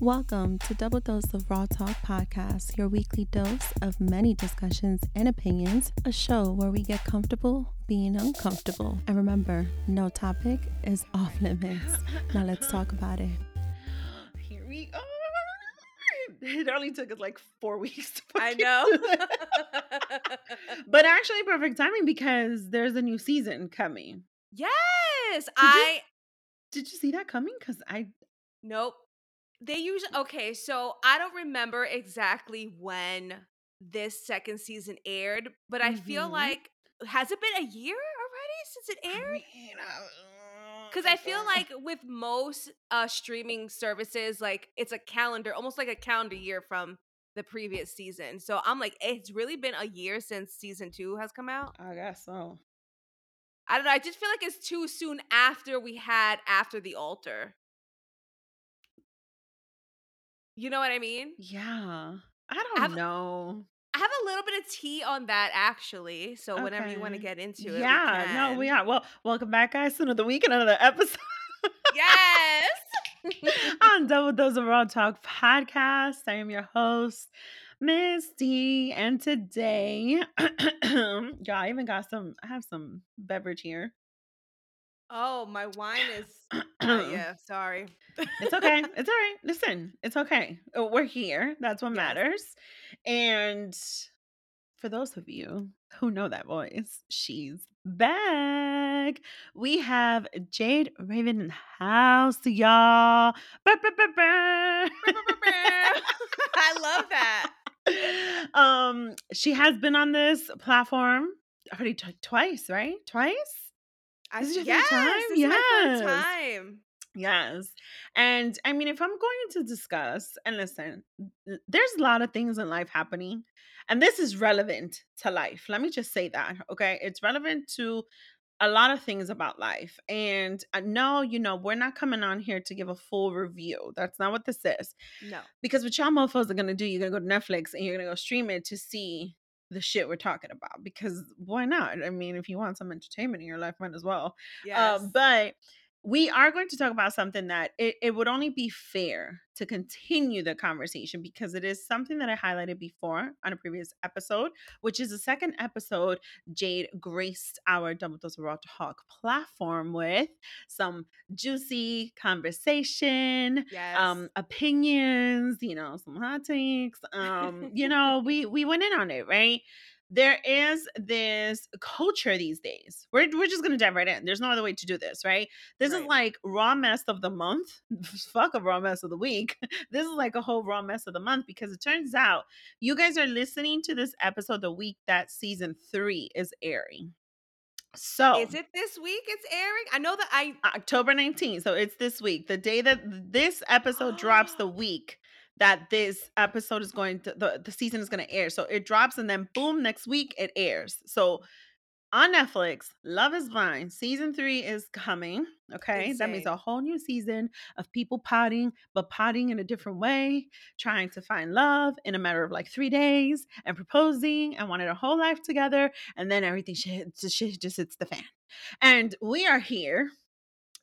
Welcome to Double Dose of Raw Talk Podcast, your weekly dose of many discussions and opinions, a show where we get comfortable being uncomfortable. And remember, no topic is off limits. Now let's talk about it. Here we are. It only took us like four weeks to I fucking know. do that. but actually, perfect timing because there's a new season coming. yes, I Did you see that coming? Because I nope. They usually okay. So I don't remember exactly when this second season aired, but I feel Mhm. like has it been a year already since it I aired? mean, uh, Because I feel like with most uh streaming services, like it's a calendar, almost like a calendar year from the previous season. So I'm like, it's really been a year since season two has come out. I guess so. I don't know. I just feel like it's too soon after we had after the altar. You know what I mean? Yeah, I don't I've- know. I have a little bit of tea on that actually. So whenever you want to get into it, Yeah, we no, we are. Well, welcome back, guys, to another week, and another episode. Yes. on Double Dose of Raw Talk podcast. I am your host, Misty, and today, y'all, I even got some. I have some beverage here. Oh, my wine is. Uh, yeah, sorry. It's okay. It's all right. Listen, it's okay. Uh, We're here. That's what Yes. matters. And for those of you who know that voice, she's back. We have Jade Raven in the house, y'all. I love that. um, she has been on this platform already t- twice, right? Twice? I, This is your yes, time? this is my Yes. third time. Yes. And I mean, if I'm going to discuss, and listen, there's a lot of things in life happening, and this is relevant to life. Let me just say that, okay? It's relevant to a lot of things about life. And uh, no, you know, we're not coming on here to give a full review. That's not what this is. No. Because what y'all mofos are gonna do, you're gonna go to Netflix and you're gonna go stream it to see the shit we're talking about. Because why not? I mean, if you want some entertainment in your life, might as well. Yes. Uh, but we are going to talk about something that it, it would only be fair to continue the conversation because it is something that I highlighted before on a previous episode, which is the second episode Jade graced our Double Dose of Raw Talk platform with some juicy conversation, yes. um, opinions, you know, some hot takes. Um, you know, we we went in on it, right? There is this culture these days. We're we're just gonna dive right in. There's no other way to do this, right? This is like raw mess of the month. Fuck a raw mess of the week. This is like a whole raw mess of the month because it turns out you guys are listening to this episode the week that season three is airing. So Is it this week it's airing? I know that I October 19th. So it's this week. The day that this episode drops, the week that this episode is going to, the, the season is going to air. So it drops and then boom, next week it airs. So on Netflix, Love is Blind, season three is coming. Okay. That means a whole new season of people potting, but potting in a different way, trying to find love in a matter of like three days and proposing and wanting a whole life together. And then everything shit, shit just hits the fan. And we are here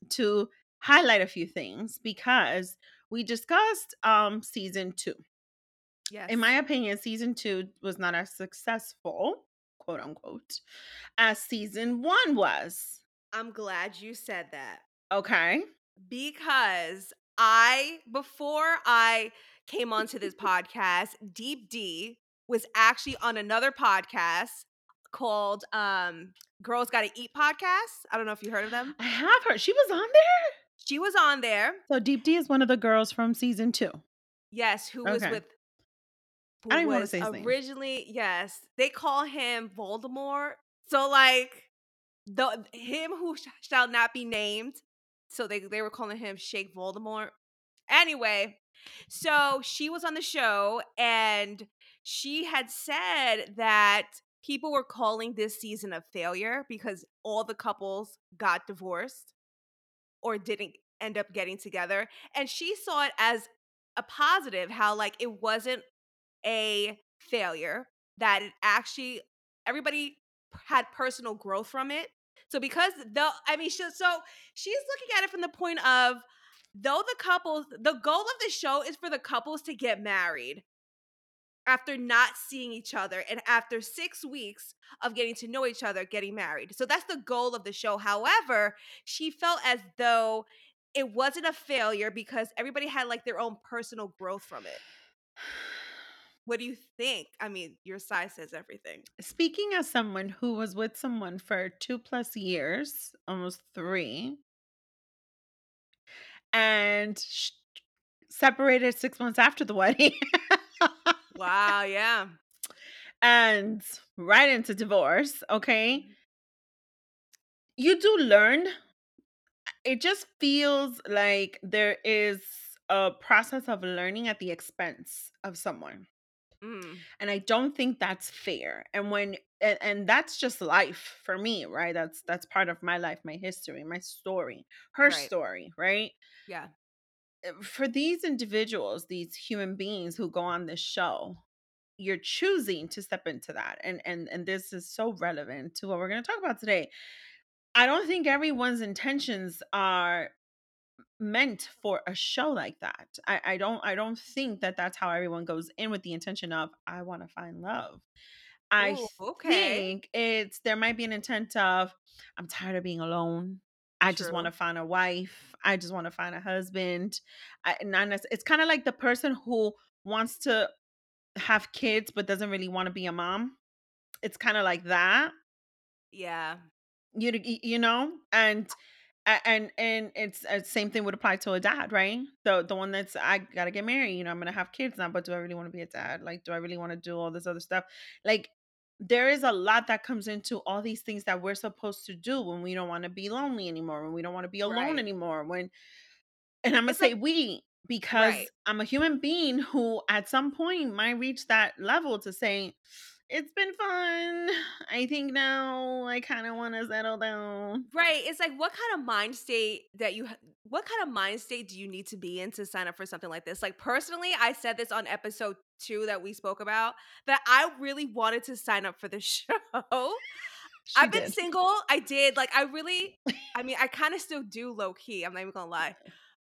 to highlight a few things because we discussed um season two. yes. In my opinion, season two was not as successful, quote unquote, as season one was. I'm glad you said that. Okay. because I before I came onto this podcast, Deepti was actually on another podcast called um Girls Gotta Eat podcast. I don't know if you heard of them. I have her. She was on there. She was on there. So Deepti is one of the girls from season two. Yes, who was with who I don't even wanna was say his name. originally, yes. They call him Voldemort. So like the him who sh- shall not be named. So they they were calling him Shake Voldemort. Anyway, so she was on the show and she had said that people were calling this season a failure because all the couples got divorced or didn't end up getting together. And she saw it as a positive, how like it wasn't a failure, that it actually everybody had personal growth from it. So because though, I mean, she, so she's looking at it from the point of though the couples, the goal of the show is for the couples to get married after not seeing each other and after six weeks of getting to know each other, getting married. So that's the goal of the show. However, she felt as though it wasn't a failure because everybody had like their own personal growth from it. What do you think? I mean, your size says everything. Speaking as someone who was with someone for two plus years, almost three, and separated six months after the wedding. Wow, yeah. and right into divorce, okay? You do learn. It just feels like there is a process of learning at the expense of someone. Mm, And I don't think that's fair. And when and, and that's just life for me, right? That's that's part of my life, my history, my story, her Right. story, right? yeah. For these individuals, these human beings who go on this show, you're choosing to step into that and and and this is so relevant to what we're going to talk about today. I don't think everyone's intentions are meant for a show like that. I i don't i don't think that that's how everyone goes in with the intention of i want to find love. I Ooh, okay. think it's there might be an intent of i'm tired of being alone i just want to find a wife i just want to find a husband I, not it's kind of like the person who wants to have kids but doesn't really want to be a mom. It's kind of like that. Yeah. You you know, and and and it's uh, same thing would apply to a dad, right? The the one that's I gotta get married, you know, I'm gonna have kids now, but do I really want to be a dad? Like, do I really want to do all this other stuff? Like, there is a lot that comes into all these things that we're supposed to do when we don't want to be lonely anymore, when we don't want to be alone Right. anymore, when and I'm gonna It's say like we because right. I'm a human being who at some point might reach that level to say, it's been fun. I think now I kind of want to settle down. Right. It's like what kind of mind state that you what kind of mind state do you need to be in to sign up for something like this? Like personally, I said this on episode 2 that we spoke about that I really wanted to sign up for the show. She I've been did. single. I did. Like I really I mean, I kind of still do low key. I'm not even going to lie.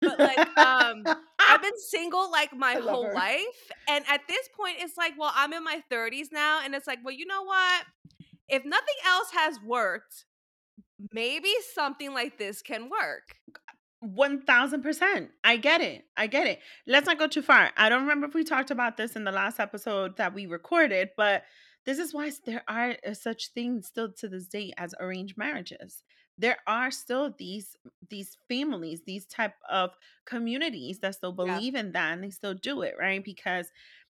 But like um I've been single like my whole her. life. And at this point it's like, well, I'm in my 30s now and it's like, well, you know what? If nothing else has worked, maybe something like this can work. One thousand percent. I get it. I get it. Let's not go too far. I don't remember if we talked about this in the last episode that we recorded, but this is why there are uh, such things still to this day as arranged marriages. There are still these these families, these type of communities that still Yeah. believe in that and they still do it, right? Because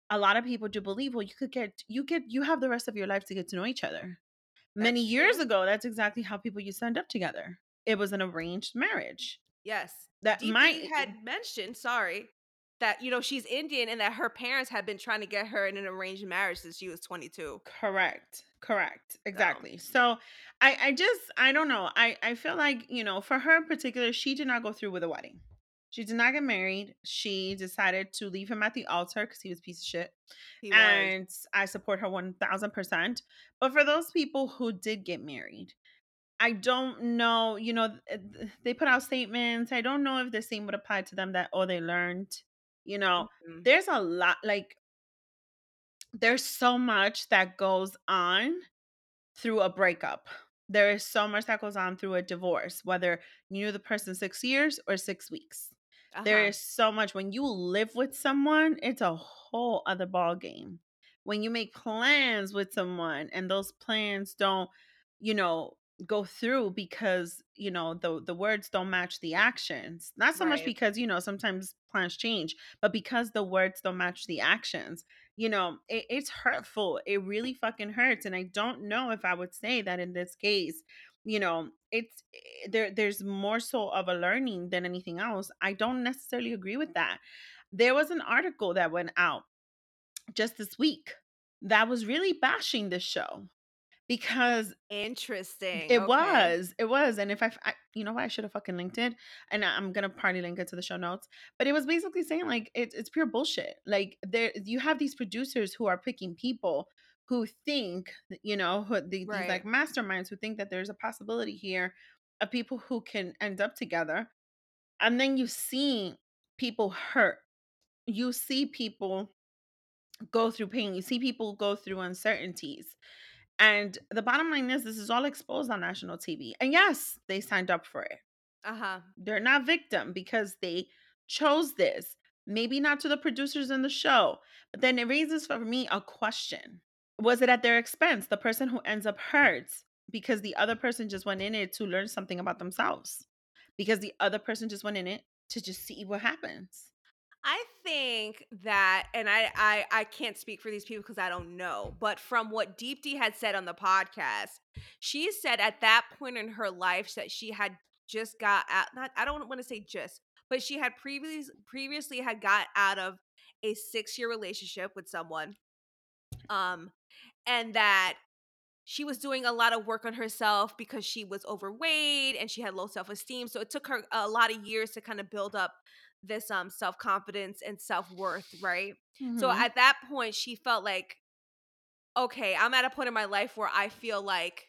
a lot of people do believe, well, you could get you get you have the rest of your life to get to know each other. Many That's years true. ago, that's exactly how people used to end up together. It was an arranged marriage. Yes. That DP might had mentioned, sorry, that you know she's Indian and that her parents had been trying to get her in an arranged marriage since she was 22. correct correct So, exactly. So i i just i don't know i i feel like you know for her in particular she did not go through with a wedding. She did not get married. She decided to leave him at the altar because he was a piece of shit he was. and i support her 1000% but for those people who did get married i don't know you know th- th- they put out statements. I don't know if the same would apply to them that oh they learned you know Mhm. there's a lot like there's so much that goes on through a breakup. There is so much that goes on through a divorce, whether you knew the person six years or six weeks. There Uh-huh. is so much. When you live with someone, it's a whole other ball game. When you make plans with someone and those plans don't, you know, go through because you know the the words don't match the actions. Not so much because you know sometimes plans change, but because the words don't match the actions you know, it, it's hurtful. It really fucking hurts. And I don't know if I would say that in this case, you know, it's eh, there there's more so of a learning than anything else. I don't necessarily agree with that. There was an article that went out just this week that was really bashing this show because Interesting. it Okay. was. It was. And if I, you know what, I should have fucking linked it. And I- I'm gonna probably link it to the show notes. But it was basically saying like it's it's pure bullshit. Like there, you have these producers who are picking people who think, you know, who, the, these like Right. masterminds who think that there's a possibility here of people who can end up together. and then you see people hurt. You see people go through pain. You see people go through uncertainties. And the bottom line is, this is all exposed on national TV. And yes, they signed up for it. Uh huh. They're not victim because they chose this. Maybe not to the producers in the show, but then it raises for me a question. Was it at their expense? The person who ends up hurt because the other person just went in it to learn something about themselves. Because the other person just went in it to just see what happens. I think that, and I I, I can't speak for these people because I don't know, but from what Deepti had said on the podcast, she said at that point in her life that she had just got out. Not I don't want to say just, but she had previously previously had got out of a six year relationship with someone, um, and that she was doing a lot of work on herself because she was overweight and she had low self esteem. So it took her a lot of years to kind of build up this um self confidence and self worth, right? So Mhm. at that point, she felt like, okay, I'm at a point in my life where I feel like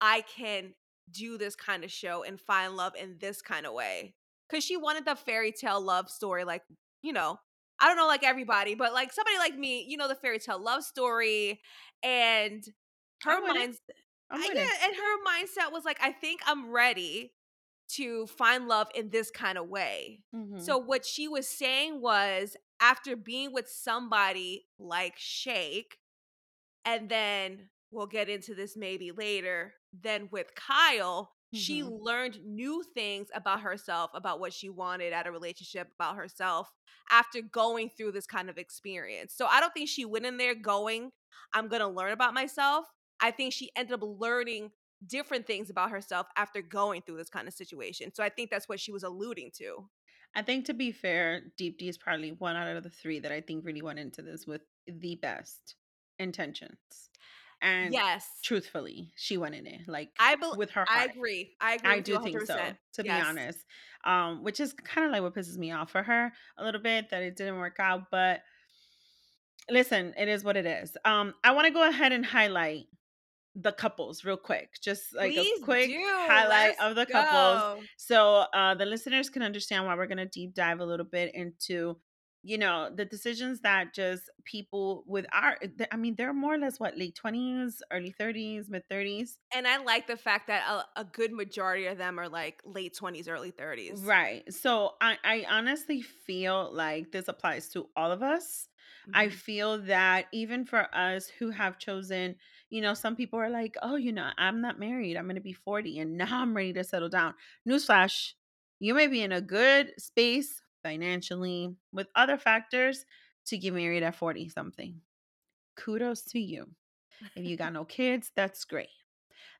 I can do this kind of show and find love in this kind of way. Cause she wanted the fairy tale love story, like, you know, I don't know, like everybody, but like somebody like me, you know, the fairy tale love story. And her I'm with it. mind, I'm with yeah, and her mindset was like, I think I'm ready to find love in this kind of way. Mhm. So what she was saying was after being with somebody like Shake, and then we'll get into this maybe later, then with Kyle, she Mhm. learned new things about herself, about what she wanted at a relationship, about herself after going through this kind of experience. So I don't think she went in there going, I'm going to learn about myself. I think she ended up learning different things about herself after going through this kind of situation. So I think that's what she was alluding to. I think to be fair, Deepti is probably one out of the three that I think really went into this with the best intentions. And Yes. truthfully, she went in it like I bel with her I agree. I agree I do think so, 100%. to be honest. Um, which is kind of like what pisses me off for her a little bit that it didn't work out. But listen, it is what it is. Um, I want to go ahead and highlight the couples real quick. Just like Please a quick do. highlight Let's of the couples go. so uh the listeners can understand why we're going to deep dive a little bit into you know the decisions that just people with our i mean they're more or less what late 20s early 30s mid 30s And I like the fact that a, a good majority of them are like late 20s, early 30s. right so i i honestly feel like this applies to all of us i Mhm. feel that even for us who have chosen you know some people are like oh you know i'm not married i'm going to be 40 and now i'm ready to settle down. Newsflash you may be in a good space financially with other factors to get married at 40 something. Kudos to you. If you got no kids that's great.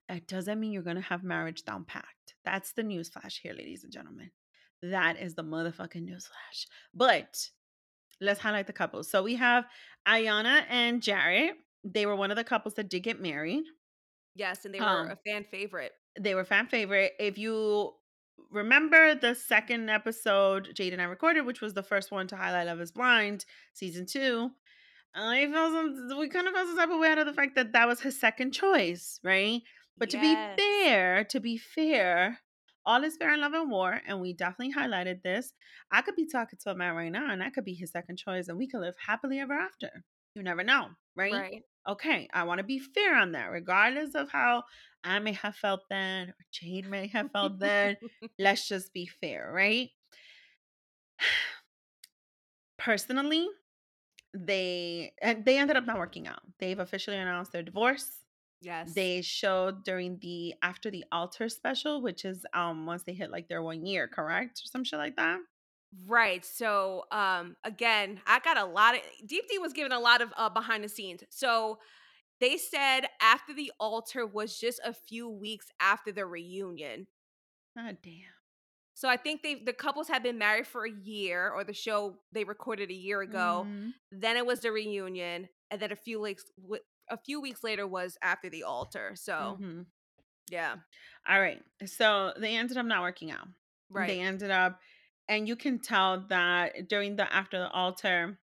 That doesn't mean you're going to have marriage down packed. That's the newsflash here ladies and gentlemen. That is the motherfucking newsflash. But let's highlight the couples so we have iyanna and jarrette they were one of the couples that did get married Yes, and they were Um, a fan favorite. they were fan favorite. If you remember the second episode Jade and I recorded, which was the first one to highlight Love is Blind, season two, I felt some, we kind of felt some type of way out of the fact that that was his second choice, right? But to be fair, to be fair, all is fair in love and war, and we definitely highlighted this. I could be talking to a man right now, and that could be his second choice, and we could live happily ever after. You never know, right? Right. Okay, I want to be fair on that, regardless of how I may have felt then, or Jade may have felt then. Let's just be fair, right? Personally, they and they ended up not working out. They've officially announced their divorce. yes. They showed during the after the altar special, which is um once they hit like their one year, correct? Or some shit like that. Right. So, um, again, I got a lot of Deepti was given a lot of uh, behind the scenes. So they said after the altar was just a few weeks after the reunion. Oh damn. So I think they the couples had been married for a year, or the show they recorded a year ago. Mhm. Then it was the reunion, and then a few weeks a few weeks later was after the altar. So Mhm. yeah, All right. So they ended up not working out. right. They ended up, and you can tell that during the after the altar,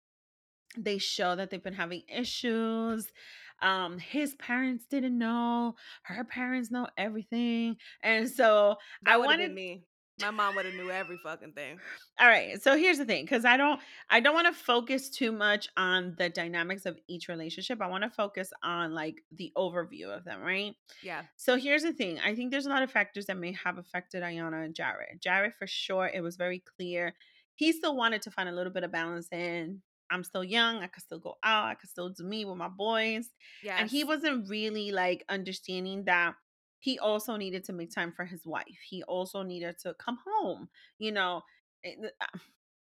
they show that they've been having issues. Um, his parents didn't know, her parents know everything. And so that I wanted me. My mom would have knew every fucking thing. All right. So here's the thing cuz I don't I don't want to focus too much on the dynamics of each relationship. I want to focus on like the overview of them, right? Yeah. So here's the thing. I think there's a lot of factors that may have affected Iyanna and Jarrette. Jarrette for sure, it was very clear. He still wanted to find a little bit of balance in I'm still young. I could still go out. I could still do me with my boys. Yeah. And he wasn't really like understanding that he also needed to make time for his wife. He also needed to come home. You know, it- uh,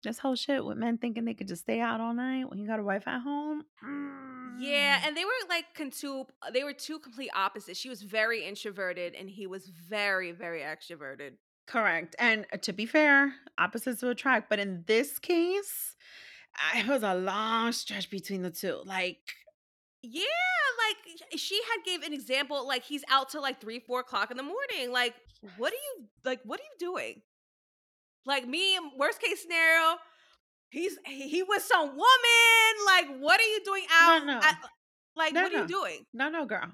this whole shit with men thinking they could just stay out all night when you got a wife at home. Yeah, Mm. and they were like two. They were two complete opposites. She was very introverted, and he was very, very extroverted. correct. And uh, to be fair, opposites will attract. But in this case, it was a long stretch between the two. Like, Yeah, like she had gave an example. Like he's out till like three, four o'clock in the morning. Like, what are you like? What are you doing? Like me, worst case scenario, he's he with some woman. Like, what are you doing out? no. at- like, No, what are you doing? no, no, girl.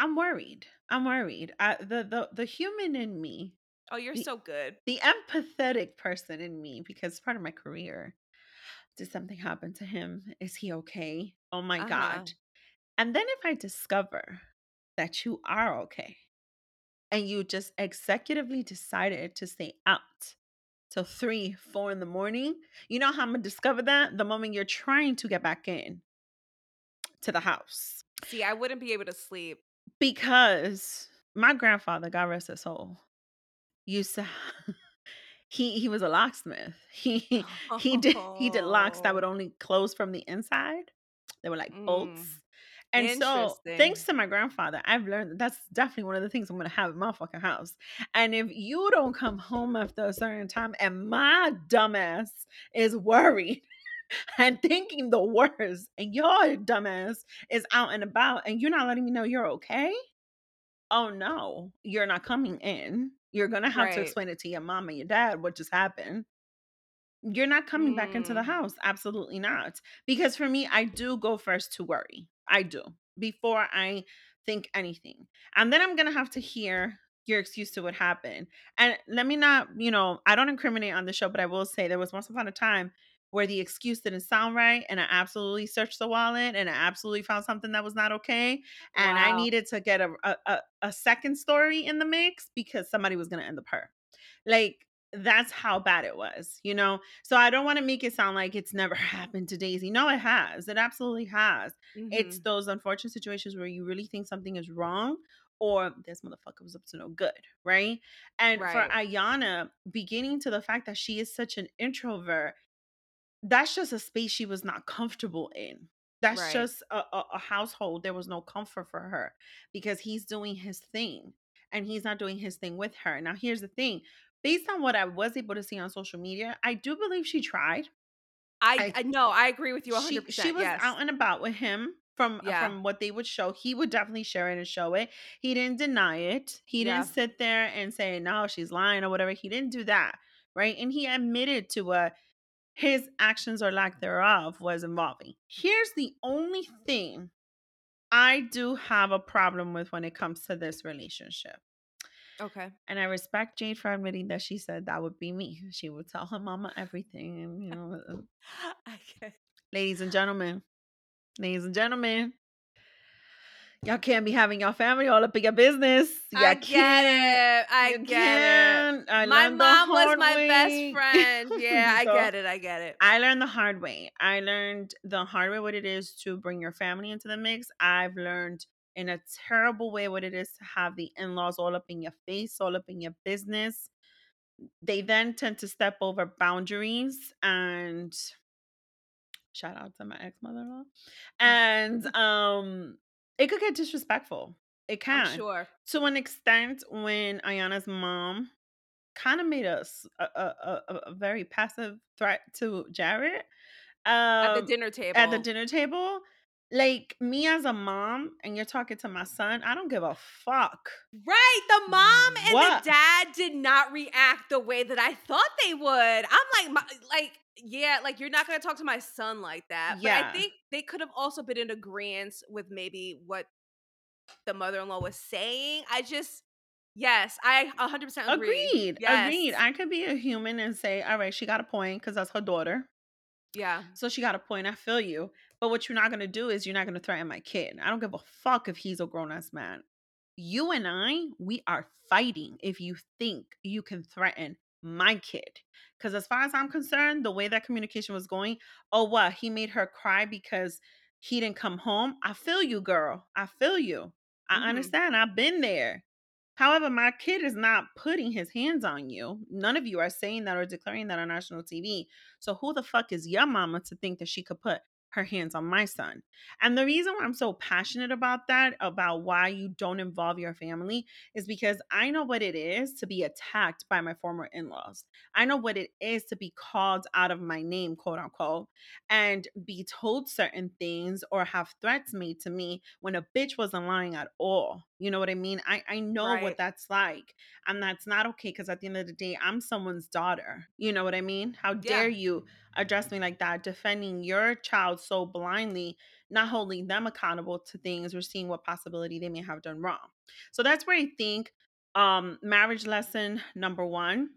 I'm worried. I'm worried. I, the the the human in me Oh, you're The- so good. the empathetic person in me because part of my career did something happen to him is he okay oh my Uh-huh. god and then if i discover that you are okay and you just executively decided to stay out till three four in the morning you know how i'm gonna discover that? The moment you're trying to get back in to the house. See, I wouldn't be able to sleep. because my grandfather god rest his soul used to he he was a locksmith. He he did he did locks that would Oh, only close from the inside. They were like bolts. Mm, and so thanks to my grandfather i've learned that that's definitely one of the things i'm gonna have in my fucking house and if you don't come home after a certain time and my dumbass is worried and thinking the worst and your dumbass is out and about and you're not letting me know you're okay oh no, you're not coming in. You're gonna have to explain it to your mom and your dad what just happened. You're not coming back into the Mm. house. Absolutely not. Because for me, I do go first to worry. I do before I think anything. And then I'm gonna have to hear your excuse to what happened. And let me not, you know, I don't incriminate on the show, but I will say there was once upon a time where the excuse didn't sound right and I absolutely searched the wallet and I absolutely found something that was not okay and I needed to get a, a a second story in the mix because somebody was gonna end up hurt. Like that's how bad it was, you know. So I don't want to make it sound like it's never happened to Daisy. No, it has. It absolutely has. It's Mhm. those unfortunate situations where you really think something is wrong or this motherfucker was up to no good, right? And for Iyanna, beginning to the fact that she is such an introvert, that's just a space she was not comfortable in. That's Right. just a, a, a household. There was no comfort for her because he's doing his thing and he's not doing his thing with her. Now, here's the thing based on what I was able to see on social media, I do believe she tried. I, I- I no, I agree with you She, 100%. she was yes. out and about with him from uh, Yeah. from what they would show. He would definitely share it and show it. He didn't deny it. He Yeah. didn't sit there and say, no, she's lying or whatever. He didn't do that. Right. And he admitted to what his actions or lack thereof was involving. Here's the only thing I do have a problem with when it comes to this relationship. Okay. And I respect Jade for admitting that she said that would be me. She would tell her mama everything. And, you know, uh, get ladies and gentlemen, ladies and gentlemen, y'all can't be having your family all up in your business. Y'all I get it. I You get it. can't. I My mom was my best friend. Yeah, I get it. I get it. I learned the hard way. I learned the hard way what it is to bring your family into the mix. I've learned in a terrible way what it is to have the in laws all up in your face, all up in your business. They then tend to step over boundaries and shout out to my ex mother in law. And um, it could get disrespectful. It can I'm sure. to an extent when Iyanna's mom kind of made us a, a, a, a- very passive threat to Jarrette At the um, dinner table. at the dinner table. Like me as a mom, and you're talking to my son, I don't give a fuck. Right. The mom and What? the dad did not react the way that I thought they would. I'm like, my, like, yeah, like you're not gonna talk to my son like that. But Yeah. I think they could have also been in agreement with maybe what the mother-in-law was saying. I just Yes, I 100% agree. Agreed. Yes. Agreed. I could be a human and say, all right, she got a point because that's her daughter. yeah. So she got a point. I feel you. But what you're not going to do is you're not going to threaten my kid. I don't give a fuck if he's a grown ass man. You and I, we are fighting if you think you can threaten my kid. Because as far as I'm concerned, the way that communication was going, oh, what? He made her cry because he didn't come home. I feel you, girl. I feel you. I Mhm. understand. I've been there. However, my kid is not putting his hands on you. None of you are saying that or declaring that on national TV. So who the fuck is your mama to think that she could put her hands on my son? And the reason why I'm so passionate about that, about why you don't involve your family, is because I know what it is to be attacked by my former in-laws. I know what it is to be called out of my name, quote unquote, and be told certain things or have threats made to me when a bitch wasn't lying at all. You know what I mean? I, I know Right. what that's like. And that's not okay because at the end of the day, I'm someone's daughter. You know what I mean? How dare you address me like that, defending your child so blindly, not holding them accountable to things or seeing what possibility they may have done wrong. So that's where I think um marriage lesson number one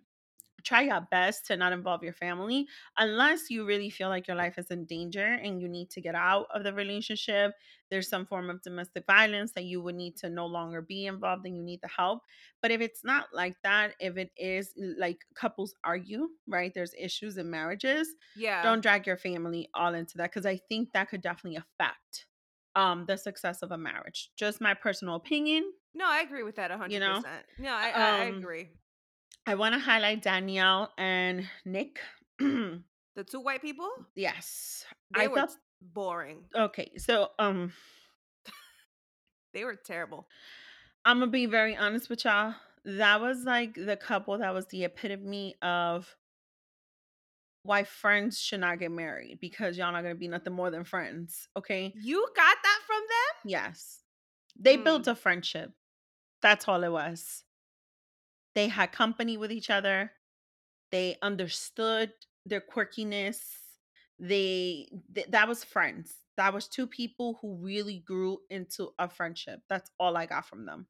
try your best to not involve your family unless you really feel like your life is in danger and you need to get out of the relationship there's some form of domestic violence that you would need to no longer be involved and you need the help but if it's not like that if it is like couples argue right there's issues in marriages Yeah. don't drag your family all into that because i think that could definitely affect um the success of a marriage just my personal opinion no, I agree with that 100%. You know? No, I, I, I Um, agree. I want to highlight danielle and nick The two white people, yes they i were thought t- boring. okay so um They were terrible. i'm gonna be very honest with y'all that was like the couple that was the epitome of why friends should not get married because y'all not gonna be nothing more than friends okay You got that from them? yes they Mm. built a friendship that's all it was they had company with each other they understood their quirkiness they th- that was friends that was two people who really grew into a friendship that's all i got from them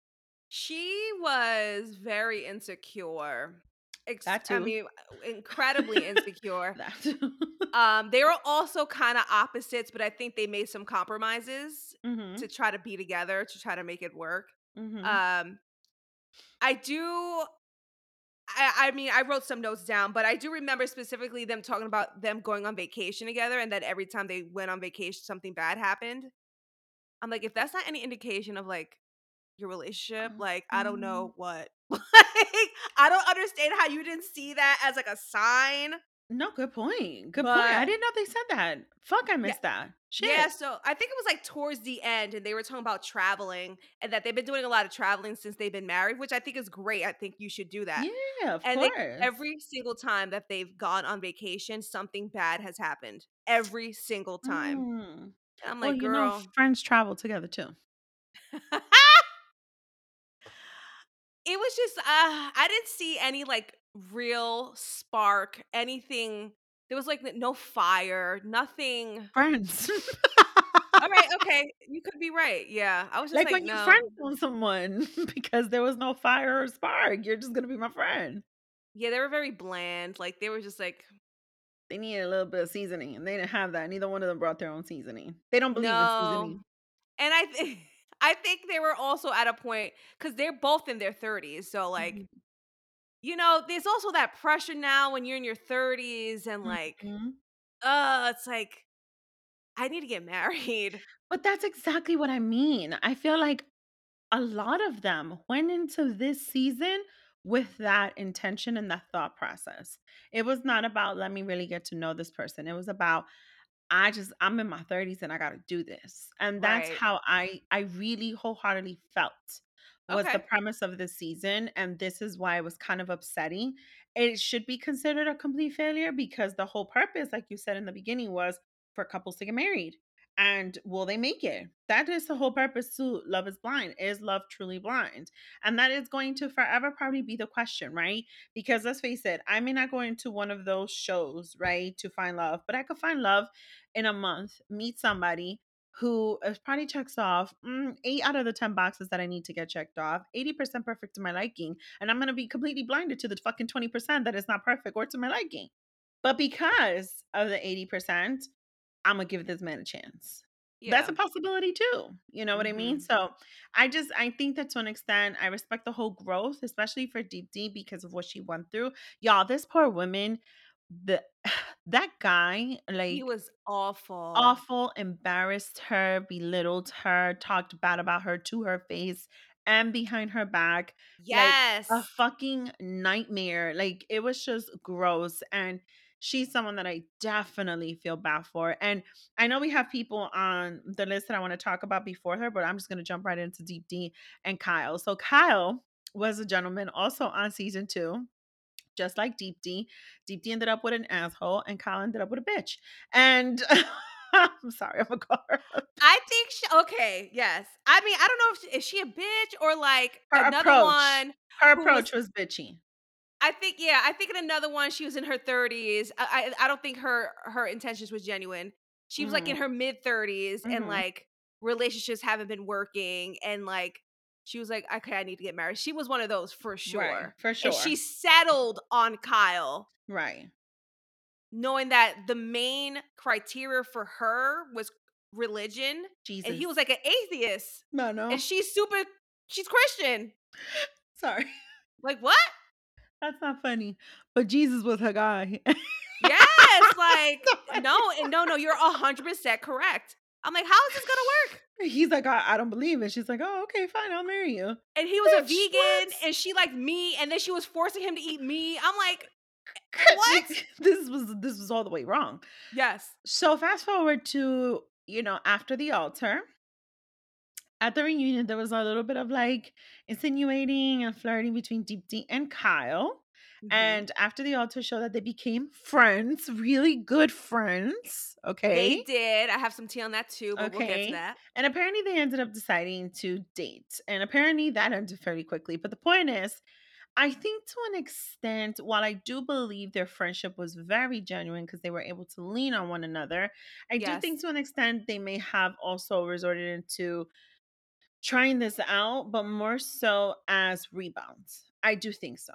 She was very insecure. Ex- That I mean, incredibly insecure. that Um, they were also kind of opposites, but I think they made some compromises Mhm, to try to be together to try to make it work. mhm. Um, I do. I, I mean, I wrote some notes down, but I do remember specifically them talking about them going on vacation together, and that every time they went on vacation, something bad happened. I'm like, if that's not any indication of like your relationship, uh-huh. like I don't know mm-hmm. what. like, I don't understand how you didn't see that as like a sign. No good point good point i didn't know they said that fuck i missed that shit Yeah, so I think it was like towards the end, and they were talking about traveling and that they've been doing a lot of traveling since they've been married, which I think is great. I think you should do that. yeah of and they, every single time that they've gone on vacation, something bad has happened. Every single time. Mm. I'm well like, you know girl. friends travel together too it was just uh I didn't see any like real spark, anything. There was like no fire, nothing. friends All right, okay, you could be right. Yeah, I was just like, like, when no. you friend on someone because there was no fire or spark you're just gonna be my friend Yeah, they were very bland. Like they were just like, they needed a little bit of seasoning and they didn't have that neither one of them brought their own seasoning they don't believe in seasoning And I, th- I think they were also at a point because they're both in their thirties. So like, Mhm. You know, there's also that pressure now when you're in your thirties and like, Mhm. uh, it's like, I need to get married. But that's exactly what I mean. I feel like a lot of them went into this season with that intention and that thought process. It was not about let me really get to know this person. It was about I just I'm in my 30s and I got to do this. And that's Right. how I I really wholeheartedly felt was the premise of the season and this is why it was kind of upsetting. It should be considered a complete failure because the whole purpose like you said in the beginning was for couples to get married. And will they make it? That is the whole purpose to Love is Blind. Is love truly blind? And that is going to forever probably be the question, right? Because let's face it, I may not go into one of those shows, right, to find love, but I could find love in a month, meet somebody, who probably checks off mm, eight out of the 10 boxes that I need to get checked off, 80% perfect to my liking. And I'm going to be completely blinded to the fucking 20% that is not perfect or to my liking. But because of the 80%, I'm going to give this man a chance. That's a possibility too. You know what I mean? Mhm. So I just I think that to an extent I respect the whole growth, especially for Deepti because of what she went through. Y'all, this poor woman, the that guy, like he was awful. awful, embarrassed her, belittled her, talked bad about her to her face and behind her back. Like Yes. a fucking nightmare. Like it was just gross. And she's someone that I definitely feel bad for. And I know we have people on the list that I want to talk about before her, but I'm just going to jump right into Deepti and Kyle. So Kyle was a gentleman also on season two. Just like Deepti, Deep D ended up with an asshole, and Kyle ended up with a bitch. And I'm sorry, I'm a a I think she, okay, yes. I mean, I don't know if she, is she a bitch or like Her another approach. one. Her who was- approach was bitchy. I think yeah, I think in another one she was in her 30s. I I, I don't think her her intentions was genuine. She was like in her mid 30s and Mhm. like relationships haven't been working and like she was like okay, I need to get married. She was one of those for sure. Right, for sure. And she settled on Kyle right. knowing that the main criteria for her was religion Jesus. and he was like an atheist no, no. and she's super she's Christian. Sorry. Like what? That's not funny. But Jesus was her guy. Yes, like no, and no, no, you're hundred percent correct. I'm like, how is this gonna work? He's like, I, I don't believe it. She's like, oh, okay, fine, I'll marry you. And he was a vegan, what? and she liked me, and then she was forcing him to eat me. I'm like, eh, eh, what? this was this was all the way wrong. yes, So fast forward to, you know, after the altar. At the reunion, there was a little bit of like insinuating and flirting between Deepti and Kyle. Mhm. And after the altar show that they became friends, really good friends. Okay. they did. I have some tea on that too, but we'll get Okay. to that. And apparently they ended up deciding to date. And apparently that ended fairly quickly. But the point is, I think to an extent, while I do believe their friendship was very genuine because they were able to lean on one another, I do think to an extent they may have also resorted into trying this out, but more so as rebounds. I do think so,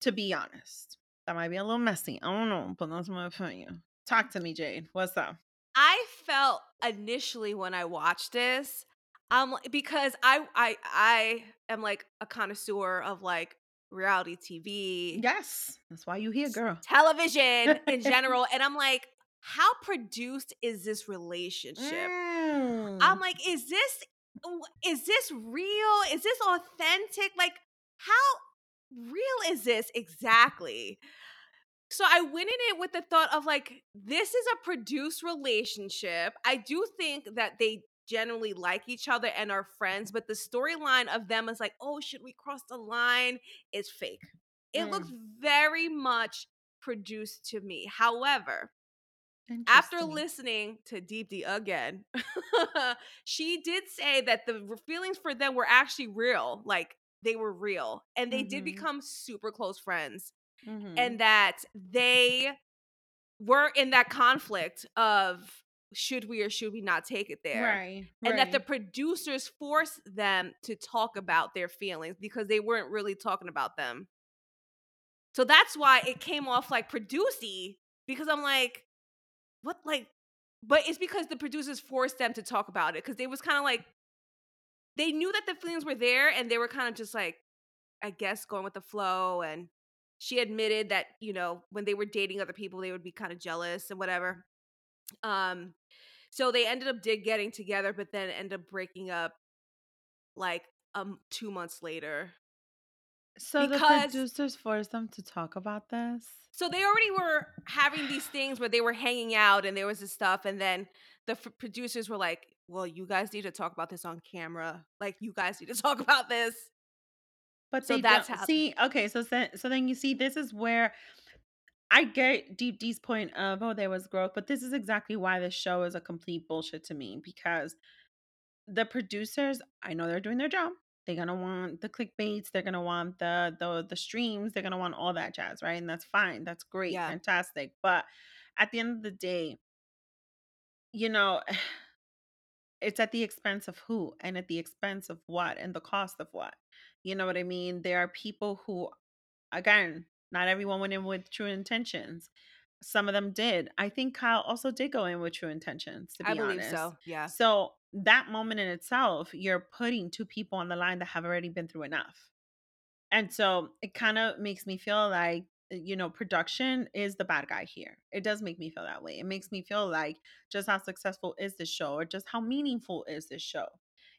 to be honest. That might be a little messy. I don't know, but that's my opinion. Talk to me, Jade. What's up? I felt initially when I watched this, um, because I I I am like a connoisseur of like reality TV, Yes, that's why you here, girl. television in general, and I'm like, how produced is this relationship? Mm. I'm like, is this is this real? Is this authentic? Like, how real is this exactly? So I went in it with the thought of like, this is a produced relationship. I do think that they generally like each other and are friends, but the storyline of them is like, oh, should we cross the line? Is fake. It Mm. looks very much produced to me. However, after listening to Deepti again, she did say that the feelings for them were actually real. Like they were real. And they did Mhm. become super close friends. Mhm. And that they were in that conflict of should we or should we not take it there? right, And that the producers forced them to talk about their feelings because they weren't really talking about them. So that's why it came off like producey because I'm like, what like but it's because the producers forced them to talk about it because they was kind of like they knew that the feelings were there and they were kind of just like i guess going with the flow and she admitted that you know when they were dating other people they would be kind of jealous and whatever um so they ended up did getting together but then ended up breaking up like um two months later So the producers forced them to talk about this. So they already were having these things where they were hanging out and there was this stuff, and then the f- producers were like, "Well, you guys need to talk about this on camera. Like, you guys need to talk about this." But So that's how- see. Okay, so so then you see, this is where I get Deepti's point of oh, there was growth, but this is exactly why this show is a complete bullshit to me because the producers, I know they're doing their job. They're gonna want the clickbaits. They're gonna want the the the streams. They're gonna want all that jazz, right? And that's fine. That's great, Yeah. fantastic. But at the end of the day, you know, it's at the expense of who and at the expense of what and the cost of what. You know what I mean? There are people who, again, not everyone went in with true intentions. Some of them did. I think Kyle also did go in with true intentions, to be I believe honest. so. Yeah. So that moment in itself, you're putting two people on the line that have already been through enough. And so it kind of makes me feel like, you know, production is the bad guy here. It does make me feel that way. It makes me feel like just how successful is this show or just how meaningful is this show.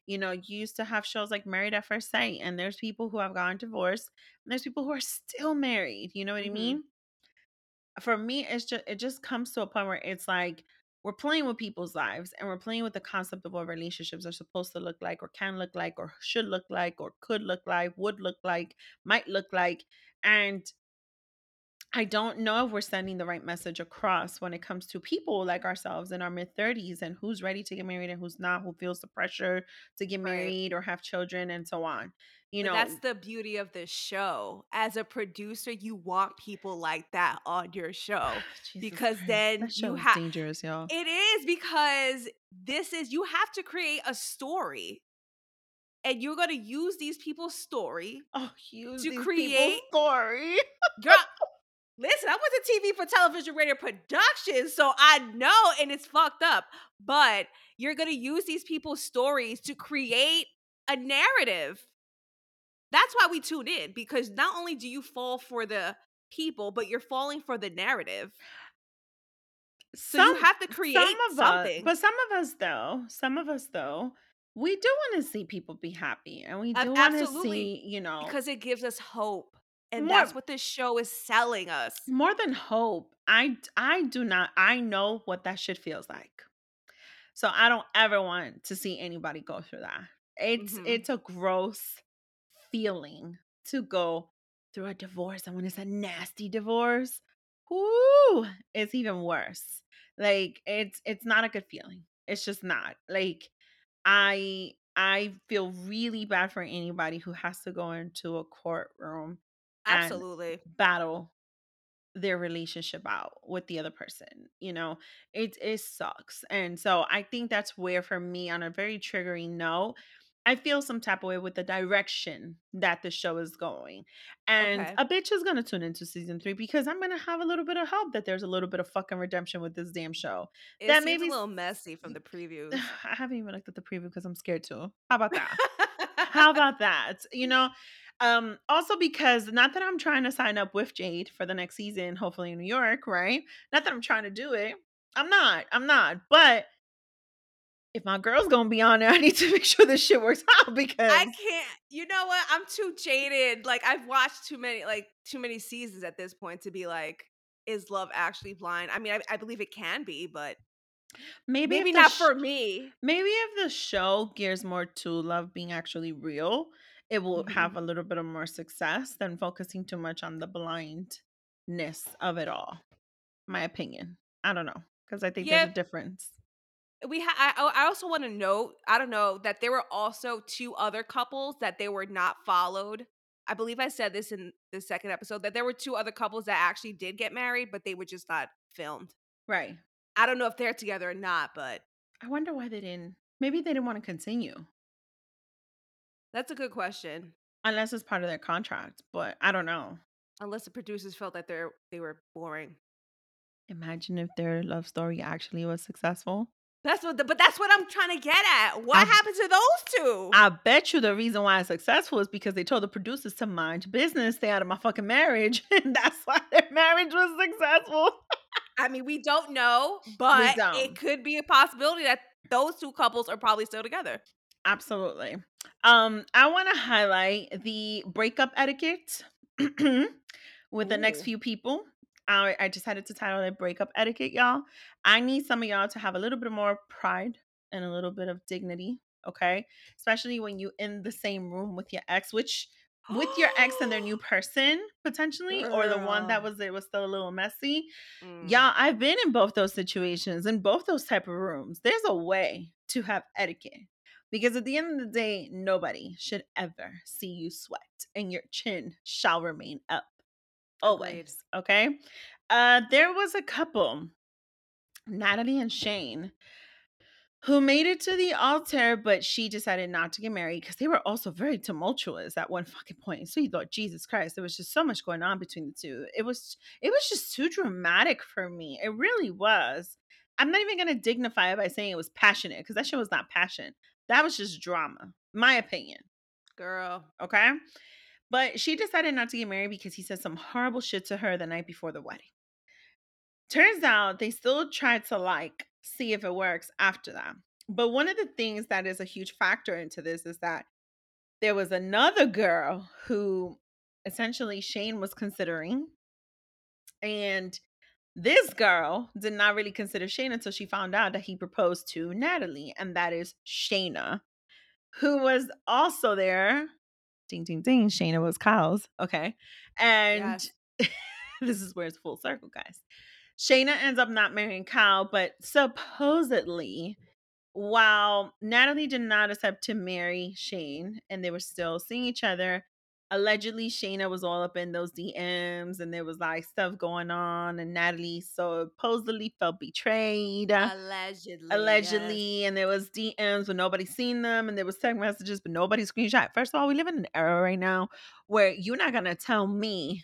You know, you used to have shows like Married at First Sight, and there's people who have gotten divorced, and there's people who are still married. You know what I Mhm. mean? For me, it's just it just comes to a point where it's like we're playing with people's lives and we're playing with the concept of what relationships are supposed to look like or can look like or should look like or could look like would look like might look like and i don't know if we're sending the right message across when it comes to people like ourselves in our mid 30s and who's ready to get married and who's not who feels the pressure to get Right. married or have children and so on you But know that's the beauty of this show. As a producer, you want people like that on your show. Because Christ, then you show is ha- dangerous y'all It is because this is you have to create a story. And you're gonna use these people's story. oh use to create- story Girl, listen, I went to TV for television radio production, so I know and it's fucked up. But you're gonna use these people's stories to create a narrative. That's why we tune in, because not only do you fall for the people, but you're falling for the narrative. So you have to create something. Us, but some of us though, some of us though, we do want to see people be happy, and we do want to see, you know, because it gives us hope. And More- that's what this show is selling us. more than hope. I I do not. I know what that shit feels like, so I don't ever want to see anybody go through that. It's Mhm. it's a gross feeling to go through a divorce, and when it's a nasty divorce, whoo, it's even worse. Like it's it's not a good feeling. It's just not. Like I I feel really bad for anybody who has to go into a courtroom Absolutely. battle their relationship out with the other person you know it it sucks and so i think that's where for me on a very triggering note i feel some type of way with the direction that the show is going and Okay. a bitch is gonna tune into season three because i'm gonna have a little bit of hope that there's a little bit of fucking redemption with this damn show It that seems a little messy from the previews. i haven't even looked at the preview because i'm scared too how about that how about that? You know, um, also because not that I'm trying to sign up with Jade for the next season, hopefully in New York, right? Not that I'm trying to do it. I'm not. I'm not. But if my girl's gonna be on there, I need to make sure this shit works out because I can't. You know what? I'm too jaded. Like I've watched too many, like too many seasons at this point to be like, is love actually blind? I mean, I, I believe it can be, but maybe maybe not sh- for me. Maybe if the show gears more to love being actually real, it will Mhm. have a little bit of more success than focusing too much on the blindness of it all. My opinion. I don't know because I think Yeah. there's a difference. We ha- I, I also want to note, I don't know, that there were also two other couples that they were not followed. I believe I said this in the second episode that there were two other couples that actually did get married, but they were just not filmed. Right. I don't know if they're together or not, but I wonder why they didn't. Maybe they didn't want to continue that's a good question. unless it's part of their contract. But I don't know. Unless the producers felt that they're they were boring. Imagine if their love story actually was successful. That's what, the, but that's what I'm trying to get at. What I- happened to those two? I bet you the reason why it's successful is because they told the producers to mind business, stay out of my fucking marriage, and that's why their marriage was successful. I mean, we don't know, but don't. it could be a possibility that those two couples are probably still together. Absolutely. Um, I want to highlight the breakup etiquette with the next Ooh. few people. I, I decided to title it breakup etiquette, y'all. I need some of y'all to have a little bit more pride and a little bit of dignity, okay? Especially when you in the same room with your ex, which with your ex and their new person potentially, or the one that was it was still a little messy. Mm. Y'all, I've been in both those situations, in both those type of rooms. There's a way to have etiquette. Because at the end of the day, nobody should ever see you sweat and your chin shall remain up. Always. Okay. Uh there was a couple, Natalie and Shayne. who made it to the altar, but she decided not to get married because they were also very tumultuous at one fucking point. So you thought, Jesus Christ, there was just so much going on between the two. It was it was just too dramatic for me. It really was. I'm not even gonna dignify it by saying it was passionate because that shit was not passion. That was just drama, my opinion. Girl. Okay. But she decided not to get married because he said some horrible shit to her the night before the wedding. Turns out they still tried to like see if it works after that. But one of the things that is a huge factor into this is that there was another girl who essentially Shayne was considering. And this girl did not really consider Shayne until she found out that he proposed to Natalie, and that is Shaina, who was also there. Ding, ding, ding. Shaina was Kyle's. Okay. And Yes. this is where it's full circle, guys. Shaina ends up not marrying Kyle, but supposedly, while Natalie did not accept to marry Shayne and they were still seeing each other, allegedly Shaina was all up in those DMs and there was like stuff going on, and Natalie supposedly felt betrayed. Uh, allegedly. yes. Allegedly, and there was DMs but nobody seen them, and there was text messages but nobody screenshot. First of all, we live in an era right now where you're not gonna tell me,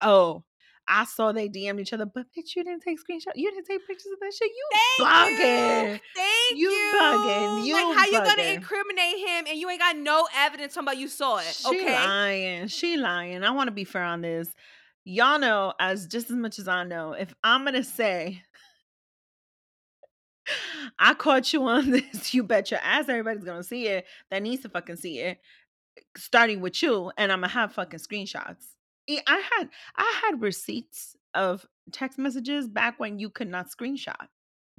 oh, I saw they DM'd each other, but bitch, you didn't take screenshots. You didn't take pictures of that shit. You Thank bugging. you. Thank You you. bugging. You like how you gonna incriminate him and you ain't got no evidence about you saw it. She okay. lying. She lying. I want to be fair on this. Y'all know as just as much as I know. If I'm gonna say I caught you on this, you bet your ass everybody's gonna see it. That needs to fucking see it. Starting with you, and I'm gonna have fucking screenshots. I had I had receipts of text messages back when you could not screenshot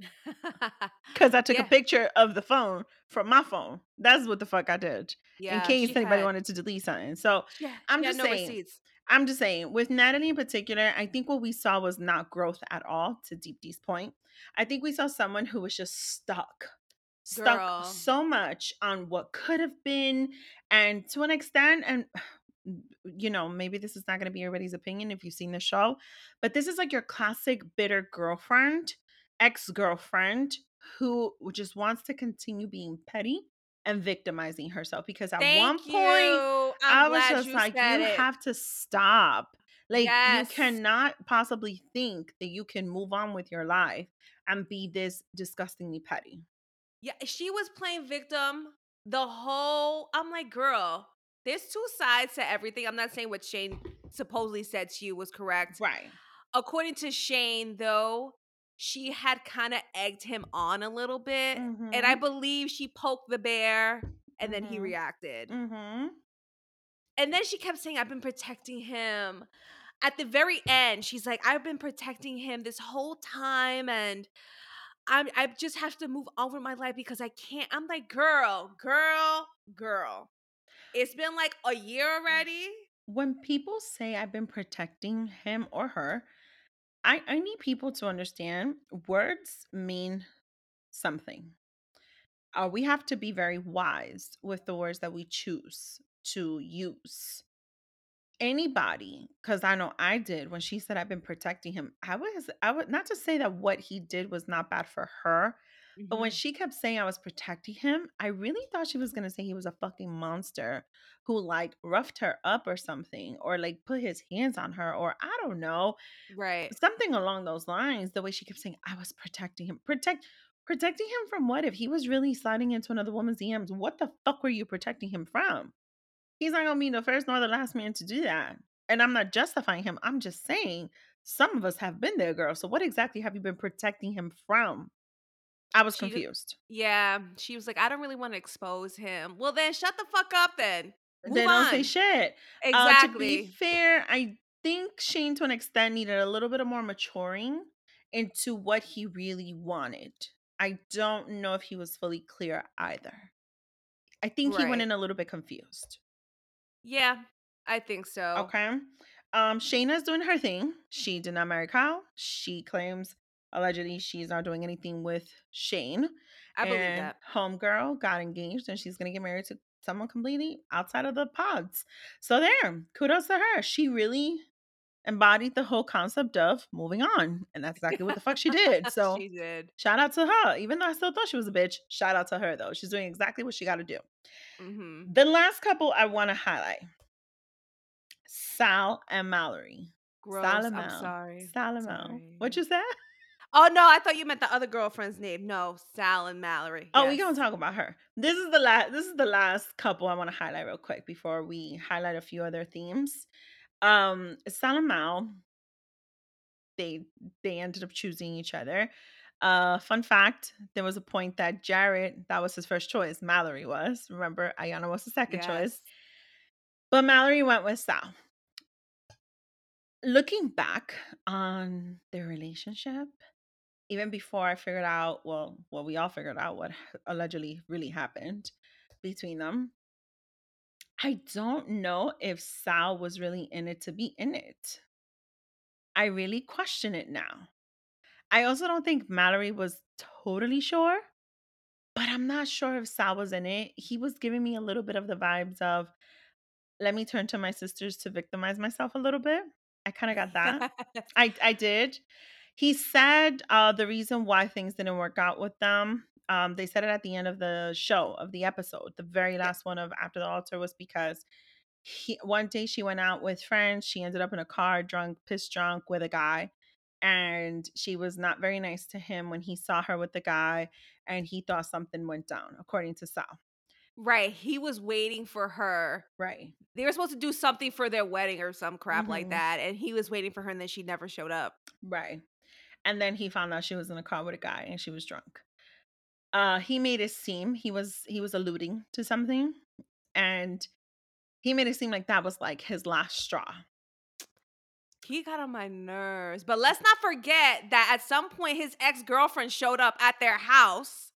because I took Yeah. a picture of the phone from my phone. That's what the fuck I did. yeah, in case anybody had- wanted to delete something. So Yeah, I'm just no saying, receipts. I'm just saying, with Natalie in particular, I think what we saw was not growth at all, to Deepti's point. I think we saw someone who was just stuck. Stuck Girl. so much on what could have been, and to an extent, and you know, maybe this is not going to be everybody's opinion if you've seen the show, but this is like your classic bitter girlfriend, ex girlfriend, who just wants to continue being petty and victimizing herself because at Thank one point I was just you like, you it. have to stop. Like, Yes. you cannot possibly think that you can move on with your life and be this disgustingly petty. Yeah, she was playing victim the whole. I'm like, girl, there's two sides to everything. I'm not saying what Shayne supposedly said to you was correct. Right. According to Shayne, though, she had kind of egged him on a little bit, and I believe she poked the bear, and then he Mhm. reacted. Mm-hmm. And then she kept saying, I've been protecting him. At the very end, she's like, I've been protecting him this whole time and I'm I just have to move on with my life because I can't. I'm like, girl, girl, girl. It's been like a year already. When people say I've been protecting him or her, I, I need people to understand words mean something. Uh, we have to be very wise with the words that we choose to use. Anybody, because I know I did when she said I've been protecting him. I was, I would not to say that what he did was not bad for her, Mm-hmm. but when she kept saying I was protecting him, I really thought she was gonna say he was a fucking monster who like roughed her up or something, or like put his hands on her, or I don't know, right. something along those lines. The way she kept saying I was protecting him, protect, protecting him from what? If he was really sliding into another woman's DMs, what the fuck were you protecting him from? He's not gonna be the first nor the last man to do that. And I'm not justifying him. I'm just saying some of us have been there, girl. So what exactly have you been protecting him from? I was She confused. Yeah. She was like, I don't really want to expose him. Well, then shut the fuck up then. Move they don't say on. shit. Uh, to be fair, I think Shayne, to an extent, needed a little bit of more maturing into what he really wanted. I don't know if he was fully clear either. I think he went in a little bit confused. yeah, I think so. Okay. Um, Shaina's doing her thing. She did not marry Kyle. She claims allegedly she's not doing anything with Shayne. I believe and that. Homegirl got engaged and she's gonna get married to someone completely outside of the pods. So there, kudos to her. She really embodied the whole concept of moving on. And that's exactly what the fuck she did. So she did. shout out to her. Even though I still thought she was a bitch, shout out to her though. She's doing exactly what she got to do. hmm The last couple I want to highlight Sal and Mallory. Gross. Salomon. I'm sorry. Sorry. What you said? Oh no, I thought you meant the other girlfriend's name. No, Sal and Mallory. Oh, we Yes. gonna talk about her. This is the last. This is the last couple I want to highlight real quick before we highlight a few other themes. Um, Sal and Mal. They they ended up choosing each other. Uh, fun fact: there was a point that Jarrette that was his first choice. Mallory was. Remember, Iyanna was the second choice, but Mallory went with Sal. Looking back on their relationship, even before I figured out, well, well, we all figured out what allegedly really happened between them. I don't know if Sal was really in it to be in it. I really question it now. I also don't think Mallory was totally sure, but I'm not sure if Sal was in it. He was giving me a little bit of the vibes of, let me turn to my sisters to victimize myself a little bit. I kind of got that. I I did. He said uh the reason why things didn't work out with them. Um, they said it at the end of the show of the episode. The very last one of After the Altar was because he one day she went out with friends. She ended up in a car, drunk, pissed drunk with a guy, and she was not very nice to him when he saw her with the guy, and he thought something went down, according to Sal. right. He was waiting for her. Right. They were supposed to do something for their wedding or some crap like Mhm. that, and he was waiting for her, and then she never showed up. Right. And then he found out she was in a car with a guy and she was drunk. Uh he made it seem he was he was alluding to something and he made it seem like that was like his last straw. He got on my nerves. But let's not forget that at some point his ex girlfriend showed up at their house